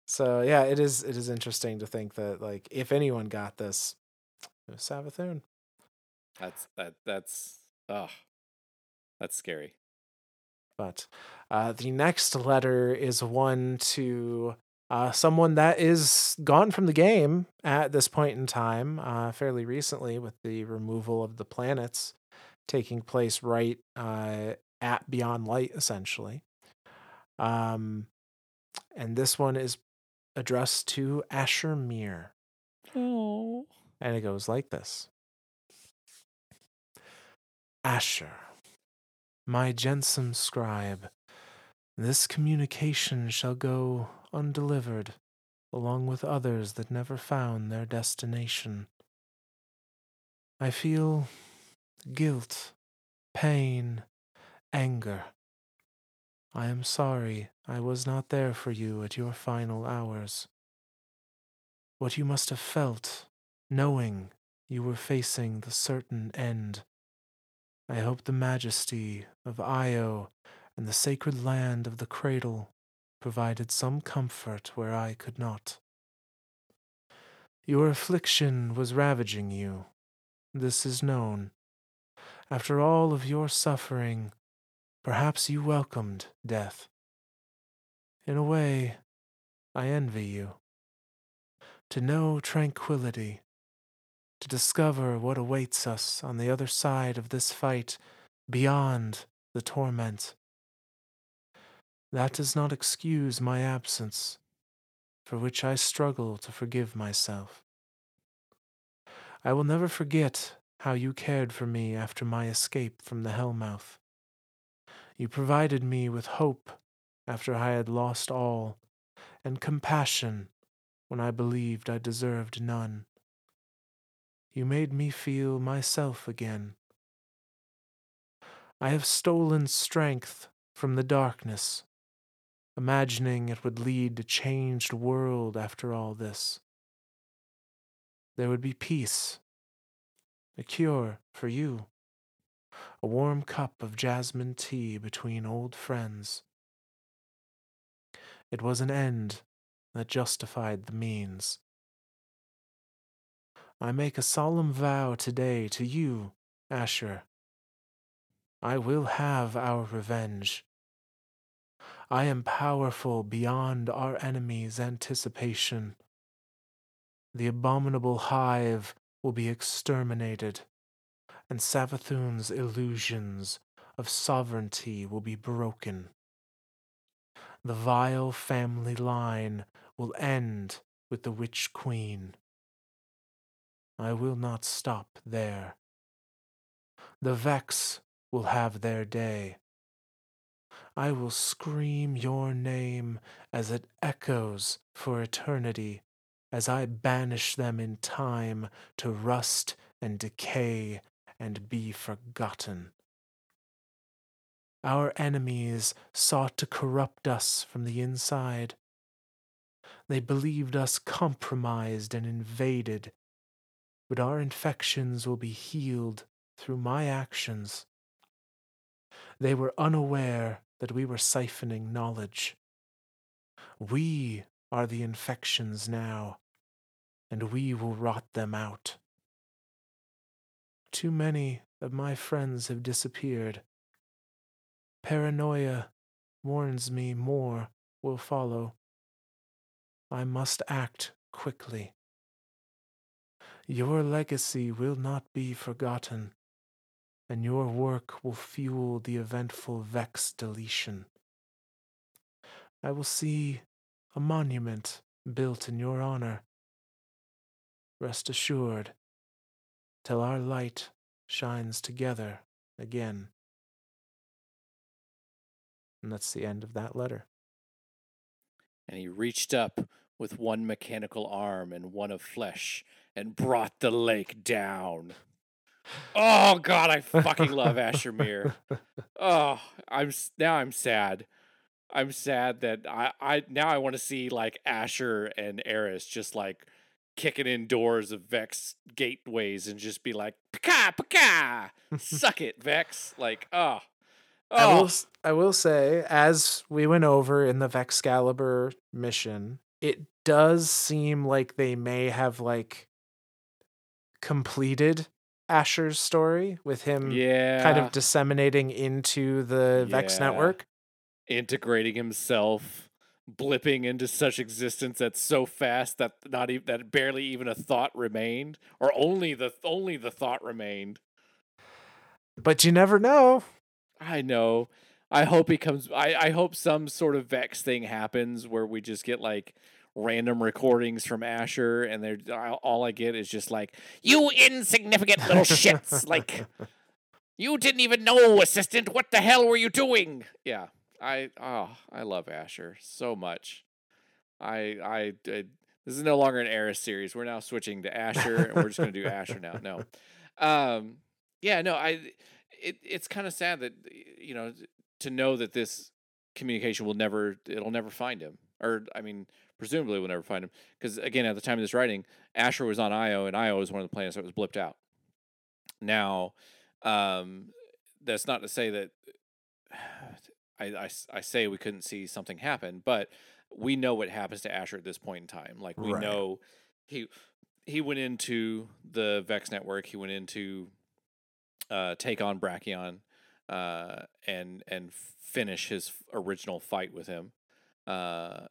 So yeah, it is it is interesting to think that like if anyone got this, it was Savathun. That's that that's oh that's scary. But uh, the next letter is one to uh, someone that is gone from the game at this point in time, uh, fairly recently, with the removal of the planets taking place right uh, at Beyond Light, essentially. Um, and this one is addressed to Asher Mir. Oh. And it goes like this Asher, my gensome scribe, this communication shall go undelivered, along with others that never found their destination. I feel guilt, pain, anger. I am sorry I was not there for you at your final hours. What you must have felt, knowing you were facing the certain end. I hope the majesty of Io and the sacred land of the cradle provided some comfort where I could not. Your affliction was ravaging you. This is known. After all of your suffering, perhaps you welcomed death. In a way, I envy you. To know tranquility, to discover what awaits us on the other side of this fight beyond the torment. That does not excuse my absence, for which I struggle to forgive myself. I will never forget how you cared for me after my escape from the Hellmouth. You provided me with hope after I had lost all, and compassion when I believed I deserved none. You made me feel myself again. I have stolen strength from the darkness imagining it would lead to changed world after all this. There would be peace, a cure for you, a warm cup of jasmine tea between old friends. It was an end that justified the means. I make a solemn vow today to you, Asher. I will have our revenge. I am powerful beyond our enemies' anticipation. The abominable hive will be exterminated, and Savathun's illusions of sovereignty will be broken. The vile family line will end with the Witch Queen. I will not stop there. The Vex will have their day. I will scream your name as it echoes for eternity, as I banish them in time to rust and decay and be forgotten. Our enemies sought to corrupt us from the inside. They believed us compromised and invaded, but our infections will be healed through my actions. They were unaware that we were siphoning knowledge. We are the infections now, and we will rot them out. Too many of my friends have disappeared. Paranoia warns me more will follow. I must act quickly. Your legacy will not be forgotten and your work will fuel the eventful Vex deletion. I will see a monument built in your honor. Rest assured, till our light shines together again. And that's the end of that letter. And he reached up with one mechanical arm and one of flesh and brought the lake down. Oh God, I fucking love Asher Mir. Oh, I'm now I'm sad. I'm sad that I I now I want to see like Asher and Eris just like kicking in doors of Vex gateways and just be like, "Paka, paka, suck it, Vex." Like, oh, oh. I will, oh. I will say, as we went over in the Vexcalibur mission, it does seem like they may have like completed Asher's story with him yeah. kind of disseminating into the yeah. Vex network. Integrating himself, blipping into such existence that's so fast that not even that barely even a thought remained. Or only the only the thought remained. But you never know. I know. I hope he comes. I I hope some sort of Vex thing happens where we just get like random recordings from Asher, and they're all I get is just like you insignificant little shits. like you didn't even know, assistant. What the hell were you doing? Yeah, I oh I love Asher so much. I I, I this is no longer an Eris series. We're now switching to Asher, and we're just going to do Asher now. No, um, yeah, no, I. It it's kind of sad that you know to know that this communication will never it'll never find him or I mean presumably we'll never find him because again at the time of this writing Asher was on Io and Io was one of the planets that was blipped out. Now, um, that's not to say that I, I, I say we couldn't see something happen, but we know what happens to Asher at this point in time. Like we right. know he he went into the Vex network. He went into uh, take on Brakion uh, and and finish his original fight with him. Uh,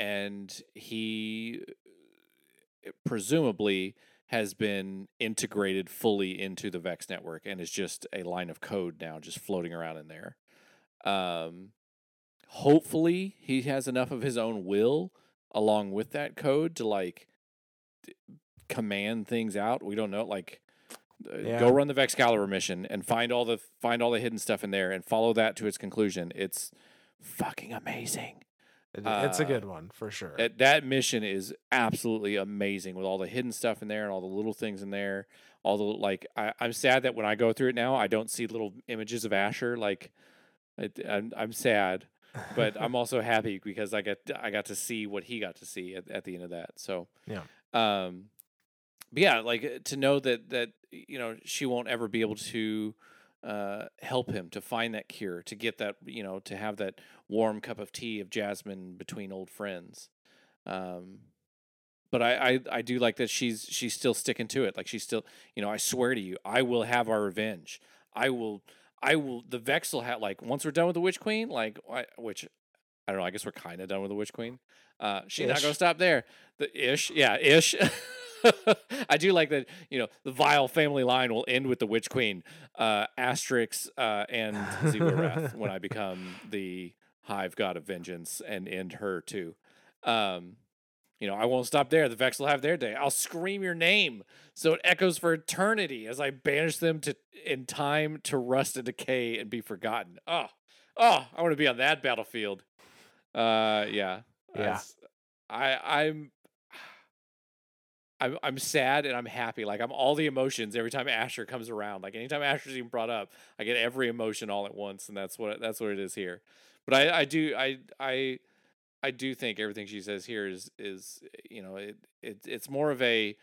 and he uh, presumably has been integrated fully into the Vex network and is just a line of code now, just floating around in there. Um, hopefully he has enough of his own will along with that code to like command things out. We don't know, like uh, yeah. go run the Vexcalibur mission and find all the find all the hidden stuff in there and follow that to its conclusion. It's fucking amazing. It's uh, a good one for sure. That, that mission is absolutely amazing with all the hidden stuff in there and all the little things in there. All the like, I, I'm sad that when I go through it now, I don't see little images of Asher. Like, I, I'm, I'm sad but I'm also happy because I got I got to see what he got to see at, at the end of that. So yeah, um, but yeah, like to know that that you know she won't ever be able to uh, help him to find that cure, to get that you know to have that warm cup of tea of jasmine between old friends. Um, but I, I I do like that she's she's still sticking to it. Like she's still you know I swear to you I will have our revenge. I will I will. The Vex will have like once we're done with the Witch Queen, like which I don't know. I guess we're kind of done with the Witch Queen. Uh, she's ish. not gonna stop there. The ish, yeah, ish. I do like that. You know, the vile family line will end with the Witch Queen, uh, asterisk, uh, and Xivu when I become the Hive God of Vengeance and end her too. Um, you know, I won't stop there. The Vex will have their day. I'll scream your name so it echoes for eternity as I banish them to in time to rust and decay and be forgotten. Oh, oh, I want to be on that battlefield. Uh, yeah, yeah. I I'm. I'm I'm sad and I'm happy. Like I'm all the emotions every time Asher comes around. Like anytime Asher's even brought up, I get every emotion all at once, and that's what that's what it is here. But I I do I I I do think everything she says here is is you know it, it it's more of a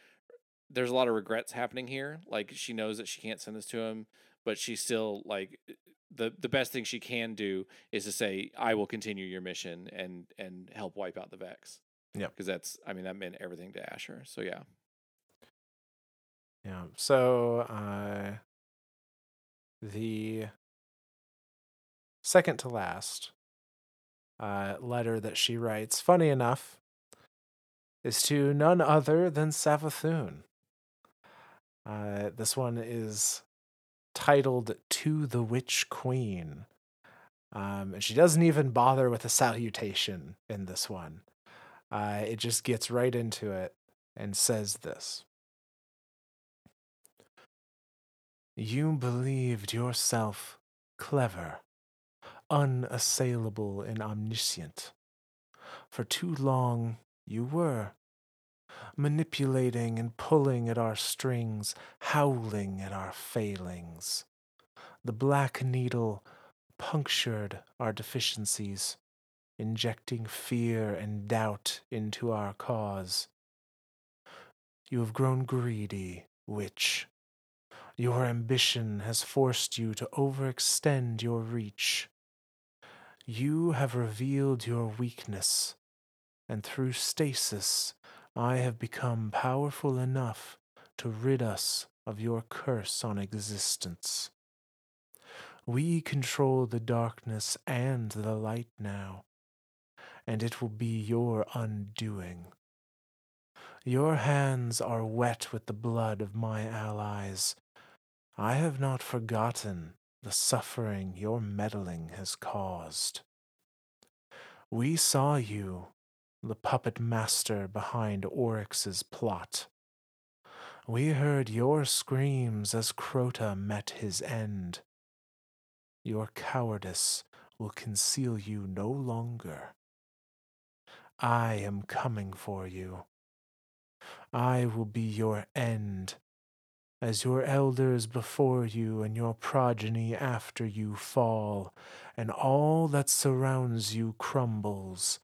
there's a lot of regrets happening here. Like she knows that she can't send this to him, but she still like the the best thing she can do is to say I will continue your mission and and help wipe out the Vex. Yeah, because that's I mean that meant everything to Asher. So yeah. Yeah. So uh, the second to last uh, letter that she writes, funny enough, is to none other than Savathun. Uh, this one is titled To the Witch Queen. Um, and she doesn't even bother with a salutation in this one. Uh, it just gets right into it and says this You believed yourself clever unassailable and omniscient. For too long you were. Manipulating and pulling at our strings, howling at our failings. The black needle punctured our deficiencies, injecting fear and doubt into our cause. You have grown greedy, witch. Your ambition has forced you to overextend your reach. You have revealed your weakness, and through stasis, I have become powerful enough to rid us of your curse on existence. We control the darkness and the light now, and it will be your undoing. Your hands are wet with the blood of my allies. I have not forgotten the suffering your meddling has caused. We saw you, the puppet master behind Oryx's plot. We heard your screams as Crota met his end. Your cowardice will conceal you no longer. I am coming for you. I will be your end, as your elders before you and your progeny after you fall, and all that surrounds you crumbles.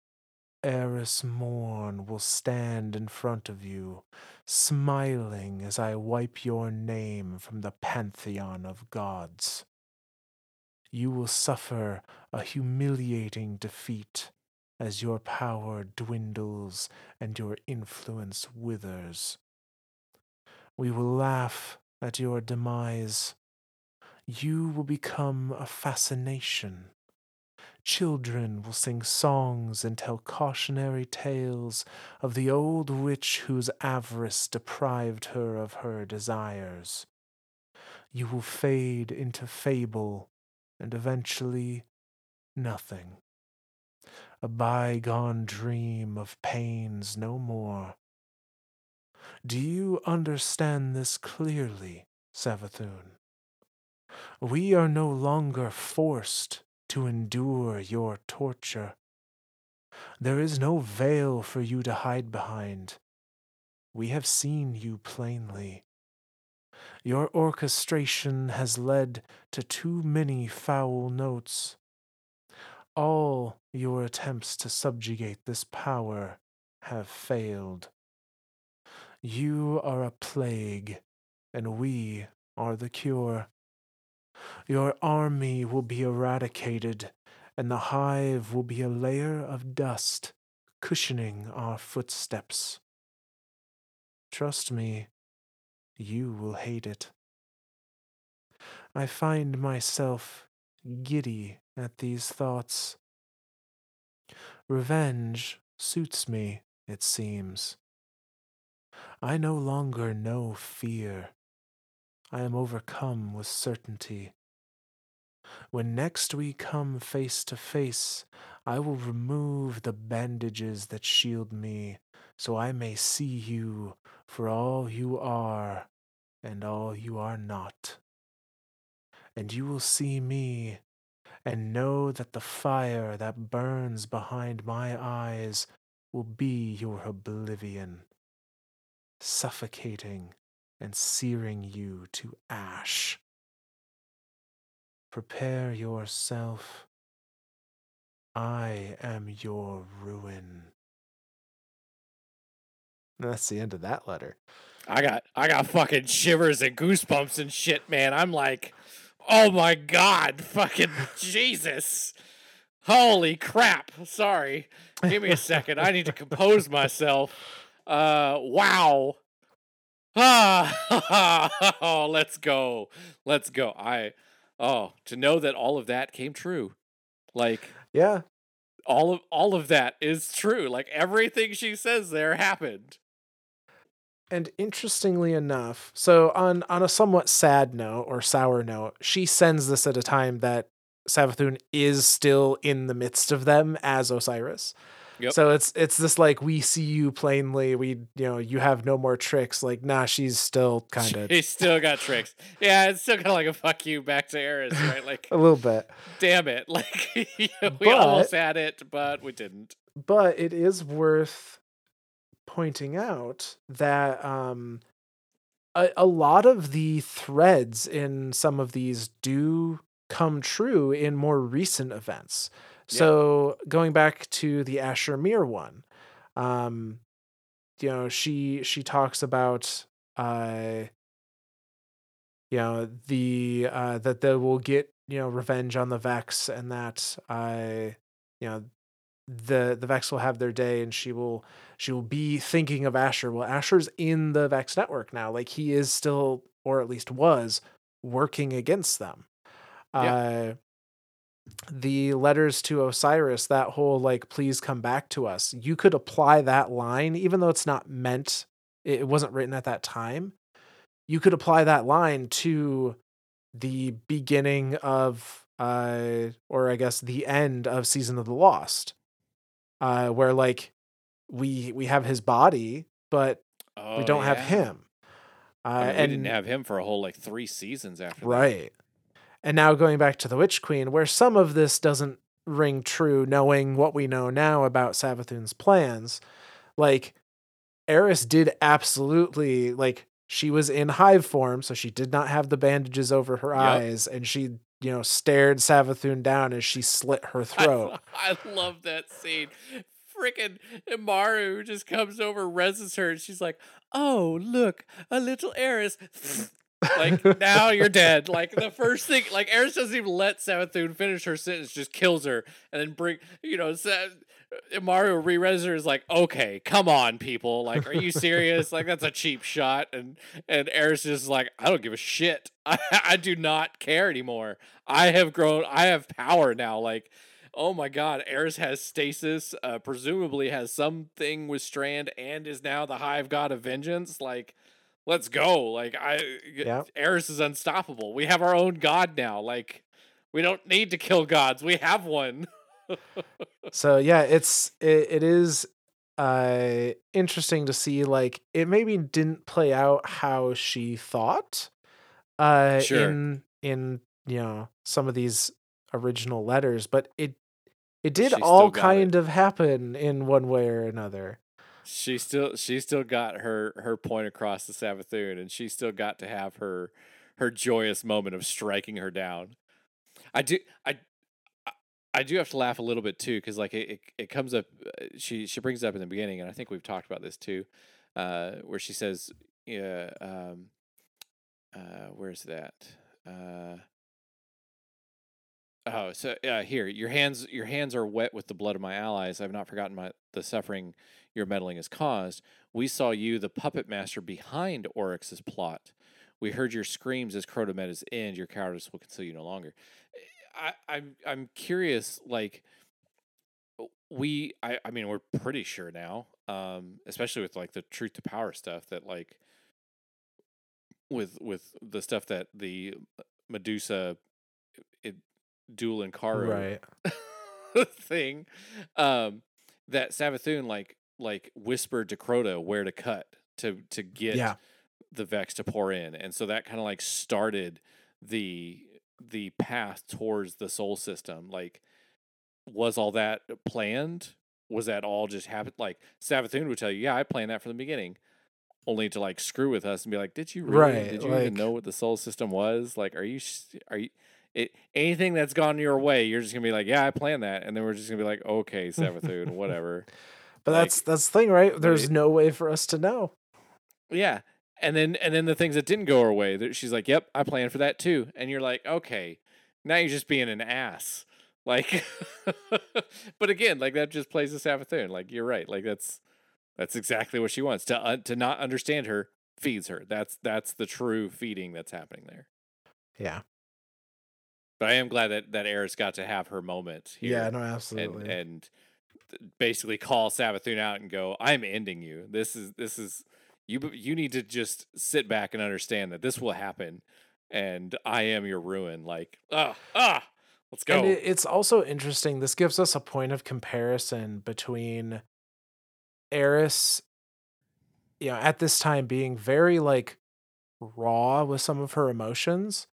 Eris Morn will stand in front of you, smiling as I wipe your name from the pantheon of gods. You will suffer a humiliating defeat as your power dwindles and your influence withers. We will laugh at your demise. You will become a fascination. Children will sing songs and tell cautionary tales of the old witch whose avarice deprived her of her desires. You will fade into fable and eventually nothing a bygone dream of pains no more. Do you understand this clearly, Savathun? We are no longer forced to endure your torture. There is no veil for you to hide behind. We have seen you plainly. Your orchestration has led to too many foul notes. All your attempts to subjugate this power have failed. You are a plague, and we are the cure. Your army will be eradicated, and the hive will be a layer of dust cushioning our footsteps. Trust me, you will hate it. I find myself giddy at these thoughts. Revenge suits me, it seems. I no longer know fear. I am overcome with certainty. When next we come face to face, I will remove the bandages that shield me, so I may see you for all you are and all you are not. And you will see me and know that the fire that burns behind my eyes will be your oblivion, suffocating and searing you to ash. Prepare yourself. I am your ruin. And that's the end of that letter. I got I got fucking shivers and goosebumps and shit, man. I'm like Oh my god, fucking Jesus. Holy crap. Sorry. Give me a second. I need to compose myself. Uh wow. Ah, oh, let's go. Let's go. I oh, to know that all of that came true. Like Yeah. All of all of that is true. Like everything she says there happened. And interestingly enough, so on on a somewhat sad note or sour note, she sends this at a time that Savathun is still in the midst of them as Osiris. Yep. So it's it's this like we see you plainly, we you know, you have no more tricks. Like, nah, she's still kind of She's still got tricks. Yeah, it's still kind of like a fuck you back to Eris, right? Like a little bit. Damn it. Like we but, almost had it, but we didn't. But it is worth pointing out that um, a, a lot of the threads in some of these do come true in more recent events. So yeah. going back to the Asher Mir one, um, you know, she she talks about uh, you know the uh, that they will get you know revenge on the Vex and that uh, you know the the Vex will have their day and she will she will be thinking of Asher. Well, Asher's in the Vex network now. Like he is still, or at least was, working against them. Yeah. Uh the letters to Osiris, that whole like, please come back to us. You could apply that line, even though it's not meant, it wasn't written at that time. You could apply that line to the beginning of uh or I guess the end of Season of the Lost. Uh where like we we have his body, but oh, we don't yeah. have him. Uh, I mean, and we didn't have him for a whole like three seasons after right. That. And now going back to the Witch Queen, where some of this doesn't ring true, knowing what we know now about Savathun's plans, like Eris did absolutely like she was in hive form, so she did not have the bandages over her yep. eyes, and she you know stared Savathun down as she slit her throat. I, I love that scene. Freaking Immaru just comes over, reses her, and she's like, "Oh, look, a little Eris." like now you're dead. Like the first thing, like Eris doesn't even let Savathun finish her sentence, just kills her, and then bring you know. Mario re-reser is like, okay, come on, people. Like, are you serious? like, that's a cheap shot. And and Eris is like, I don't give a shit. I, I do not care anymore. I have grown. I have power now. Like, oh my god, Eris has stasis. Uh, presumably has something with Strand and is now the Hive God of Vengeance. Like, let's go. Like I yeah. Eris is unstoppable. We have our own god now. Like we don't need to kill gods. We have one. so yeah, it's it, it is uh interesting to see like it maybe didn't play out how she thought uh sure. in in you know some of these original letters, but it it did all kind it. of happen in one way or another she still she still got her her point across the Savathun, and she still got to have her her joyous moment of striking her down. I do I I do have to laugh a little bit too because like it, it, it comes up uh, she she brings it up in the beginning and I think we've talked about this too, uh, where she says yeah um, uh, where's that uh, Oh, so uh, here, your hands, your hands are wet with the blood of my allies. I've not forgotten my the suffering your meddling has caused. We saw you, the puppet master behind Oryx's plot. We heard your screams as Crota met his end. Your cowardice will conceal you no longer. I, I'm I'm curious, like we I, I mean we're pretty sure now, um, especially with like the truth to power stuff that like with with the stuff that the Medusa it duel and Caro right. thing, um, that Savathun like like whispered to Crota where to cut to to get yeah. the Vex to pour in, and so that kind of like started the the path towards the Sol system. Like, was all that planned? Was that all just happened? Like Savathun would tell you, yeah, I planned that from the beginning, only to like screw with us and be like, did you really? Right, did you like, even know what the Sol system was? Like, are you are you? It, anything that's gone your way, you're just gonna be like, yeah, I planned that, and then we're just gonna be like, okay, Savathun, whatever. But like, that's that's the thing, right? There's no way for us to know. Yeah. And then and then the things that didn't go our way, that she's like, "Yep, I planned for that too." And you're like, "Okay, now you're just being an ass." Like, but again, like that just plays the Savathun. Like you're right. Like that's that's exactly what she wants to uh, to not understand her feeds her. That's that's the true feeding that's happening there. Yeah. But I am glad that that Eris got to have her moment here. Yeah, no, absolutely. And, and basically call Savathun out and go, "I'm ending you. This is this is you. You need to just sit back and understand that this will happen, and I am your ruin." Like, ah, ah, let's go. And it's also interesting. This gives us a point of comparison between Eris, you know, at this time being very like raw with some of her emotions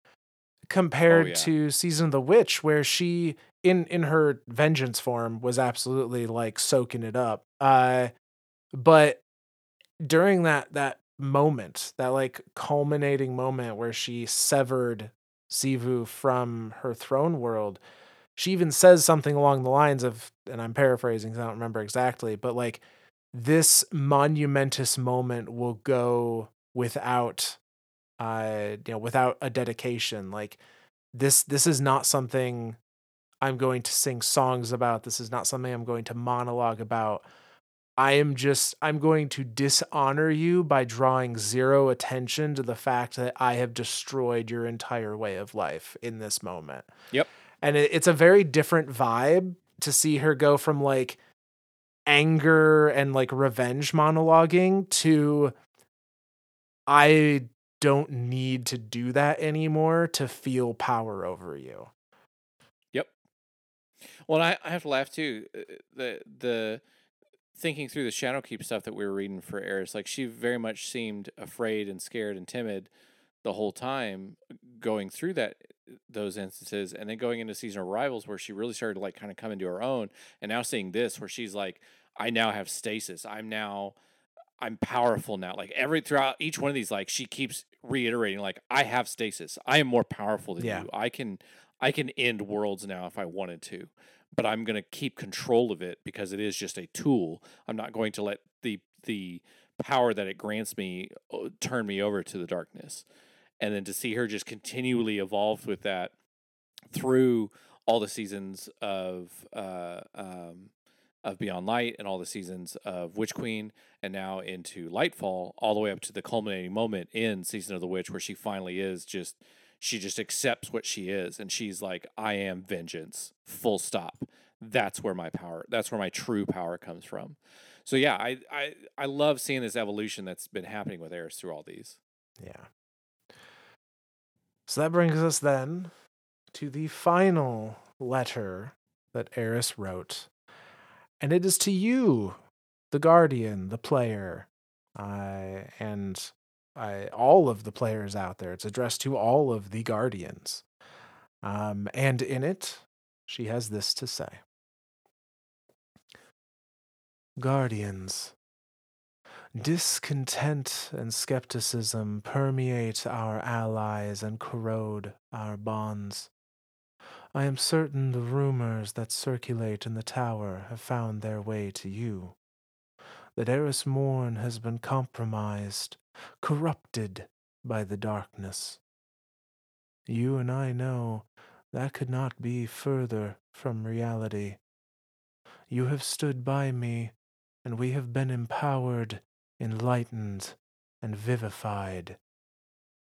compared oh, yeah. to season of the witch where she in in her vengeance form was absolutely like soaking it up uh but during that that moment that like culminating moment where she severed Xivu from her throne world she even says something along the lines of and I'm paraphrasing because I don't remember exactly but like this monumentous moment will go without uh you know without a dedication like this this is not something i'm going to sing songs about. This is not something i'm going to monologue about. I am just i'm going to dishonor you by drawing zero attention to the fact that i have destroyed your entire way of life in this moment. Yep. And it, it's a very different vibe to see her go from like anger and like revenge monologuing to I don't need to do that anymore to feel power over you. Yep. Well, I, I have to laugh too. Uh, the the thinking through the Shadowkeep stuff that we were reading for Eris, like she very much seemed afraid and scared and timid the whole time going through that those instances and then going into season of rivals where she really started to like kind of come into her own and now seeing this where she's like i now have stasis i'm now i'm powerful now like every throughout each one of these like she keeps reiterating like i have stasis i am more powerful than yeah. you i can i can end worlds now if i wanted to but I'm going to keep control of it because it is just a tool. I'm not going to let the the power that it grants me uh, turn me over to the darkness. And then to see her just continually evolve with that through all the seasons of uh, um, of Beyond Light and all the seasons of Witch Queen, and now into Lightfall, all the way up to the culminating moment in Season of the Witch, where she finally is just she just accepts what she is and she's like i am vengeance full stop. That's where my power that's where my true power comes from. So yeah i i, I love seeing this evolution that's been happening with eris through all these. Yeah. So that brings us then to the final letter that eris wrote and it is to you the guardian the player uh, and all of the players out there. It's addressed to all of the Guardians. Um, and in it, she has this to say Guardians, discontent and skepticism permeate our allies and corrode our bonds. I am certain the rumors that circulate in the tower have found their way to you. That Eris Morn has been compromised corrupted by the darkness. You and I know that could not be further from reality. You have stood by me, and we have been empowered, enlightened, and vivified.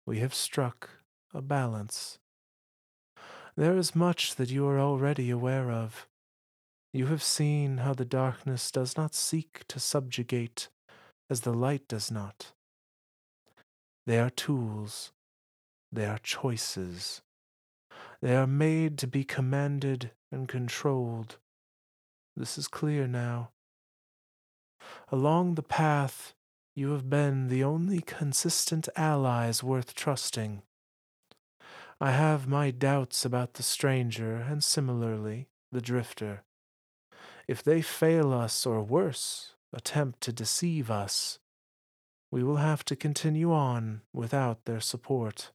We have struck a balance. There is much that you are already aware of. You have seen how the darkness does not seek to subjugate as the light does not. They are tools. They are choices. They are made to be commanded and controlled. This is clear now. Along the path, you have been the only consistent allies worth trusting. I have my doubts about the stranger and similarly the drifter. If they fail us, or worse, attempt to deceive us, we will have to continue on without their support.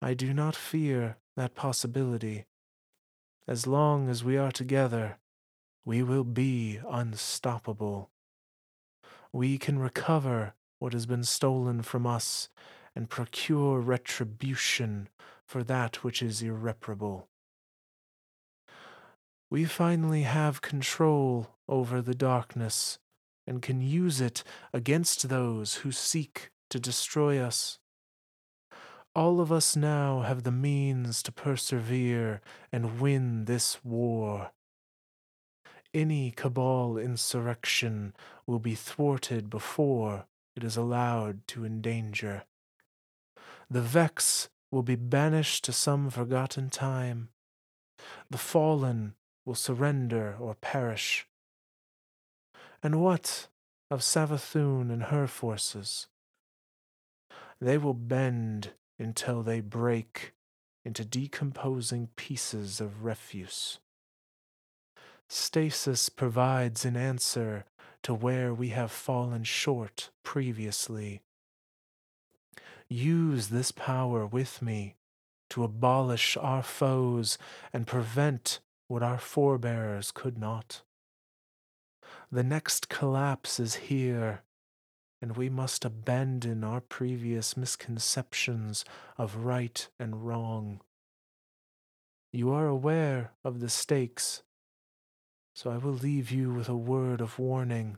I do not fear that possibility. As long as we are together, we will be unstoppable. We can recover what has been stolen from us and procure retribution for that which is irreparable. We finally have control over the darkness and can use it against those who seek to destroy us. All of us now have the means to persevere and win this war. Any cabal insurrection will be thwarted before it is allowed to endanger. The Vex will be banished to some forgotten time. The fallen will surrender or perish. And what of Savathun and her forces? They will bend until they break into decomposing pieces of refuse. Stasis provides an answer to where we have fallen short previously. Use this power with me to abolish our foes and prevent what our forebears could not. The next collapse is here, and we must abandon our previous misconceptions of right and wrong. You are aware of the stakes, so I will leave you with a word of warning.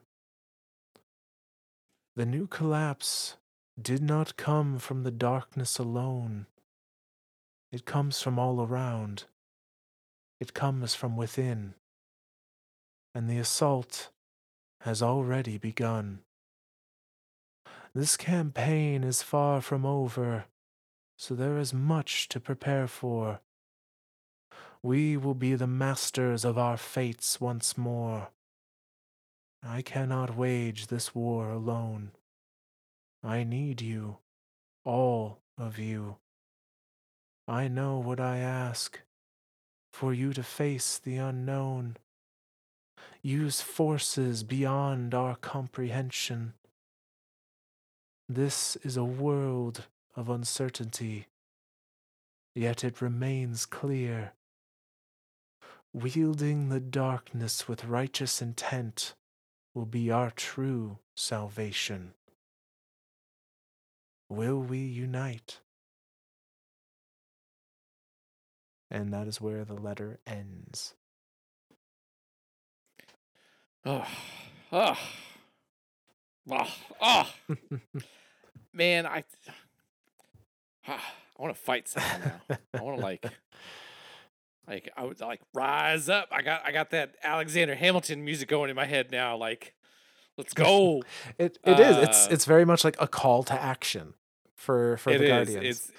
The new collapse did not come from the darkness alone. It comes from all around. It comes from within. And the assault has already begun. This campaign is far from over, so there is much to prepare for. We will be the masters of our fates once more. I cannot wage this war alone. I need you, all of you. I know what I ask for you to face the unknown. Use forces beyond our comprehension. This is a world of uncertainty, yet it remains clear. Wielding the darkness with righteous intent will be our true salvation. Will we unite? And that is where the letter ends. Oh, oh, oh, oh. man, I, I want to fight someone now. I want to like, like I would like rise up. I got, I got that Alexander Hamilton music going in my head now. Like, let's go. it it uh, is. It's uh it's very much like a call to action for for the is. Guardians. It's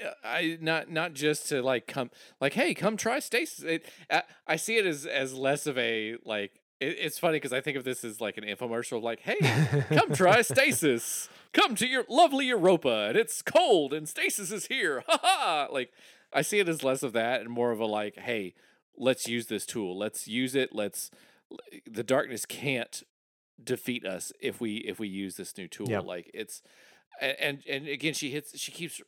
eh, I not not just to like come like hey come try stasis. It, I, I see it as as less of a like it, it's funny because I think of this as like an infomercial like hey come try stasis come to your lovely Europa and it's cold and stasis is here ha ha like I see it as less of that and more of a like hey let's use this tool let's use it let's eh, the darkness can't defeat us if we if we use this new tool yep. like it's and and again she hits she keeps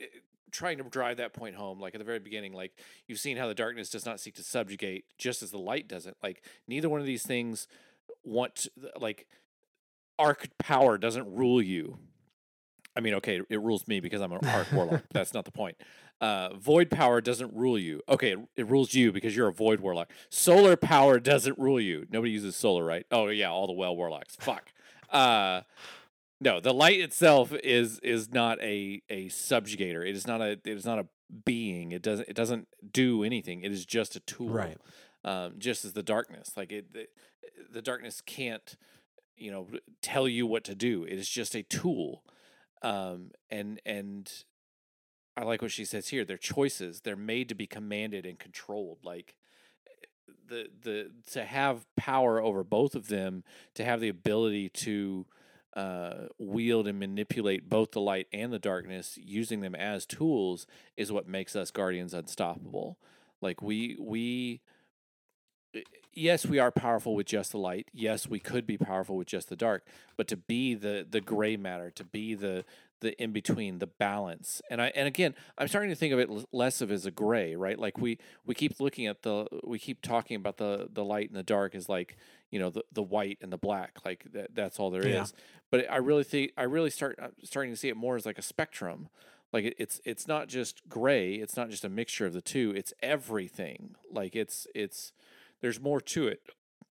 eh, trying to drive that point home like at the very beginning like you've seen how the darkness does not seek to subjugate just as the light doesn't like neither one of these things want to, like arc power doesn't rule you. I mean okay it rules me because i'm an arc warlock that's not the point. Uh, void power doesn't rule you. Okay it, it rules you because you're a void warlock. Solar power doesn't rule you. Nobody uses solar right? Oh yeah all the well warlocks. Fuck. Uh no, the light itself is is not a a subjugator. It is not a it is not a being. It doesn't it doesn't do anything. It is just a tool. Right. Um, just as the darkness, like it, the, the darkness can't, you know, tell you what to do. It is just a tool. Um, and and I like what she says here. They're choices. They're made to be commanded and controlled. Like the the to have power over both of them, to have the ability to uh, wield and manipulate both the light and the darkness, using them as tools, is what makes us guardians unstoppable. Like we we eh, yes, we are powerful with just the light. Yes, we could be powerful with just the dark. But to be the the gray matter, to be the the in between, the balance, and I and again, I'm starting to think of it less of as a gray, right? Like we we keep looking at the we keep talking about the the light and the dark as like you know the the white and the black, like that that's all there yeah. is. But I really think I really start I'm starting to see it more as like a spectrum. Like it, it's it's not just gray, it's not just a mixture of the two. It's everything. Like it's it's there's more to it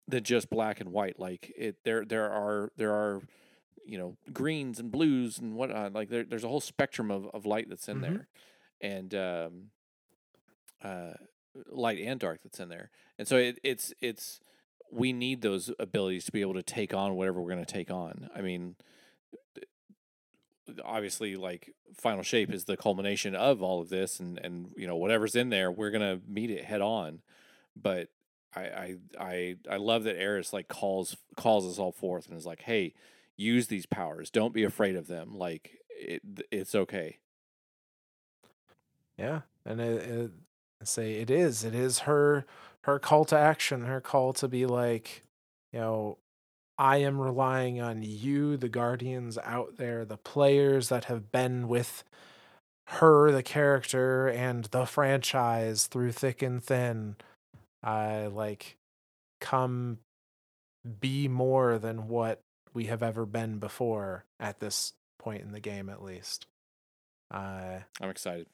than just black and white. Like it there there are there are you know greens and blues and whatnot. Like there, there's a whole spectrum of, of light that's in mm-hmm. there, and um, uh, light and dark that's in there. And so it, it's it's we need those abilities to be able to take on whatever we're going to take on. I mean, obviously, like final shape is the culmination of all of this, and and you know whatever's in there, we're gonna meet it head on. But I I I I love that Eris like calls calls us all forth and is like, hey, use these powers. Don't be afraid of them. Like it, it's okay. Yeah, and it, it, say it is. It is her her call to action. Her call to be like, you know, I am relying on you, the guardians out there, the players that have been with her, the character, and the franchise through thick and thin. I like come be more than what we have ever been before at this point in the game, at least. Uh, I'm excited.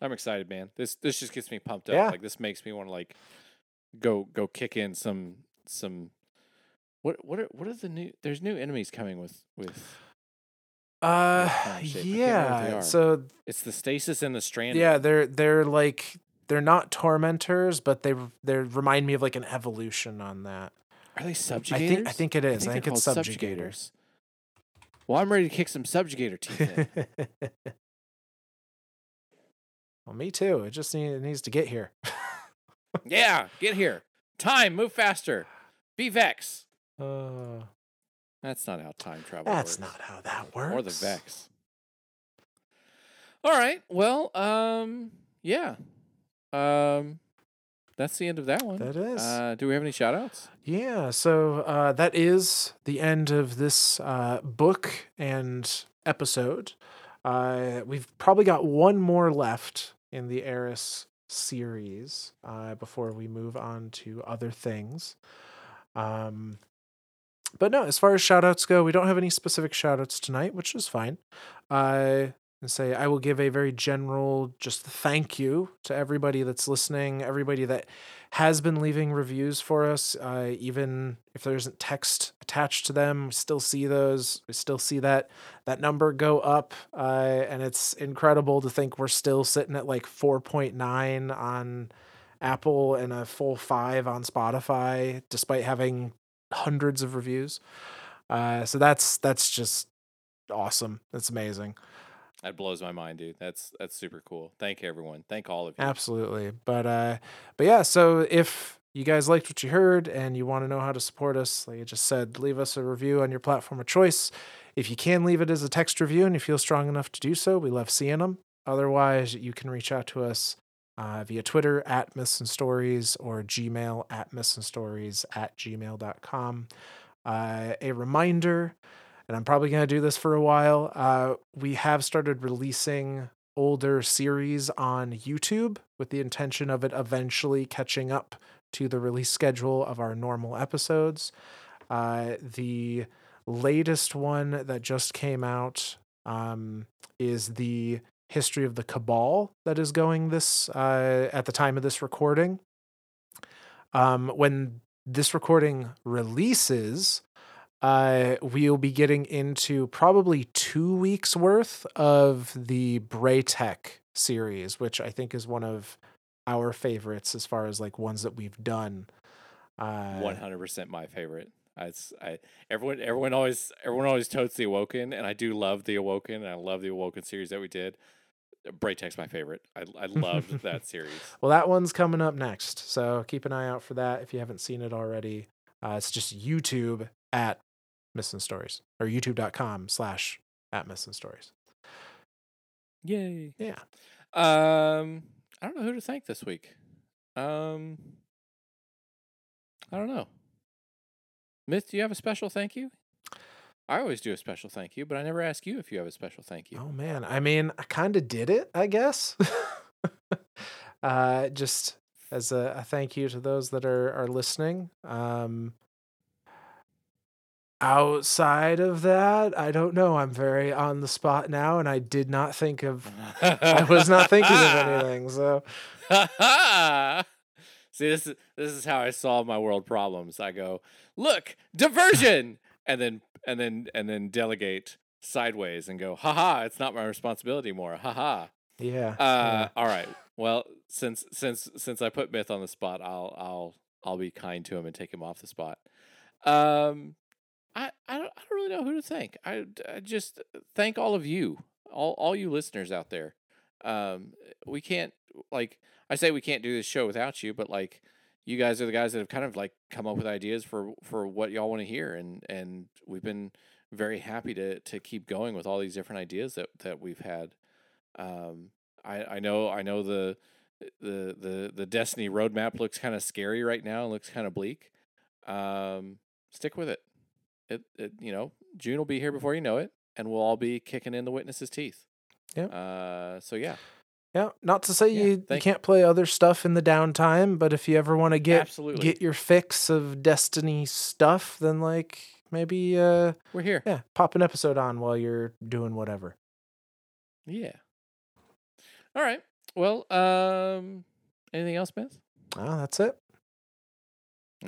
I'm excited, man. This this just gets me pumped up. Yeah. Like this makes me want to like go go kick in some some. What what are what are the new? There's new enemies coming with with. Uh, yeah. So it's the stasis and the strand. Yeah, they're they're like they're not tormentors, but they they remind me of like an evolution on that. Are they subjugators? I think I think it is. I think, I think it's subjugators. subjugators. Well, I'm ready to kick some subjugator teeth in. well, me too. It just need, it needs to get here. yeah, get here. Time, move faster. Be Vex. Uh, that's not how time travel that's works. not how that works. Or the Vex. All right. Well, um, yeah. Um, that's the end of that one. That is. Uh, do we have any shout outs? Yeah, so uh, that is the end of this uh, book and episode. Uh, we've probably got one more left in the Eris series uh, before we move on to other things. Um, but no, as far as shout outs go, we don't have any specific shout outs tonight, which is fine. Uh, and say, I will give a very general just thank you to everybody that's listening, everybody that has been leaving reviews for us. Uh, even if there isn't text attached to them, we still see those. We still see that that number go up, uh, and it's incredible to think we're still sitting at like 4.9 on Apple and a full five on Spotify, despite having hundreds of reviews. Uh, so that's that's just awesome. That's amazing. That blows my mind, dude. That's that's super cool. Thank you, everyone. Thank all of you. Absolutely. But uh, but yeah. So if you guys liked what you heard and you want to know how to support us, like I just said, leave us a review on your platform of choice. If you can leave it as a text review and you feel strong enough to do so, we love seeing them. Otherwise, you can reach out to us uh, via Twitter at Myths and Stories or Gmail at Myths and Stories at gmail.com. Uh, a reminder and I'm probably going to do this for a while. Uh, we have started releasing older series on YouTube with the intention of it eventually catching up to the release schedule of our normal episodes. Uh, the latest one that just came out um, is the history of the Cabal that is going this uh, at the time of this recording. Um, when this recording releases, uh, we'll be getting into probably two weeks worth of the Braytech series, which I think is one of our favorites as far as like ones that we've done. Uh, one hundred percent my favorite. I, I everyone everyone always everyone always totes the Awoken, and I do love the Awoken, and I love the Awoken series that we did. Braytech's my favorite. I I loved that series. Well, that one's coming up next, so keep an eye out for that if you haven't seen it already. Uh, it's just YouTube at Myths and Stories or youtube.com slash at Myths and Stories. Yay. Yeah. Um, I don't know who to thank this week. Um, I don't know. Myth, do you have a special thank you? I always do a special thank you, but I never ask you if you have a special thank you. Oh man, I mean, I kind of did it, I guess. uh, just as a, a, thank you to those that are are listening. Um, outside of that, I don't know. I'm very on the spot now, and I did not think of. I was not thinking of anything. So, see, this is this is how I solve my world problems. I go, look, diversion, and then and then and then delegate sideways and go, haha, it's not my responsibility more. Haha. Yeah. Uh, yeah. All right. Well, since since since I put Myth on the spot, I'll I'll I'll be kind to him and take him off the spot. Um, I, I don't, I don't really know who to thank. I, I just thank all of you, all, all you listeners out there. Um, we can't like I say we can't do this show without you, but like you guys are the guys that have kind of like come up with ideas for for what y'all want to hear, and and we've been very happy to to keep going with all these different ideas that that we've had. Um, I I know I know the the the the Destiny roadmap looks kind of scary right now. looks kind of bleak. Um, stick with it it, it you know June will be here before you know it, and we'll all be kicking in the witnesses' teeth. Yeah. Uh, so yeah. Yeah, not to say yeah, you, you can't play other stuff in the downtime, but if you ever want to get Absolutely. get your fix of Destiny stuff, then like maybe uh we're here. Yeah, pop an episode on while you're doing whatever. Yeah. All right. Well, um anything else, Beth? Oh, that's it.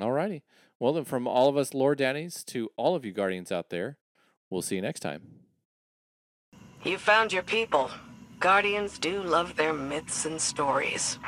All righty. Well, then, from all of us lore daddies to all of you guardians out there, we'll see you next time. You found your people. Guardians do love their myths and stories.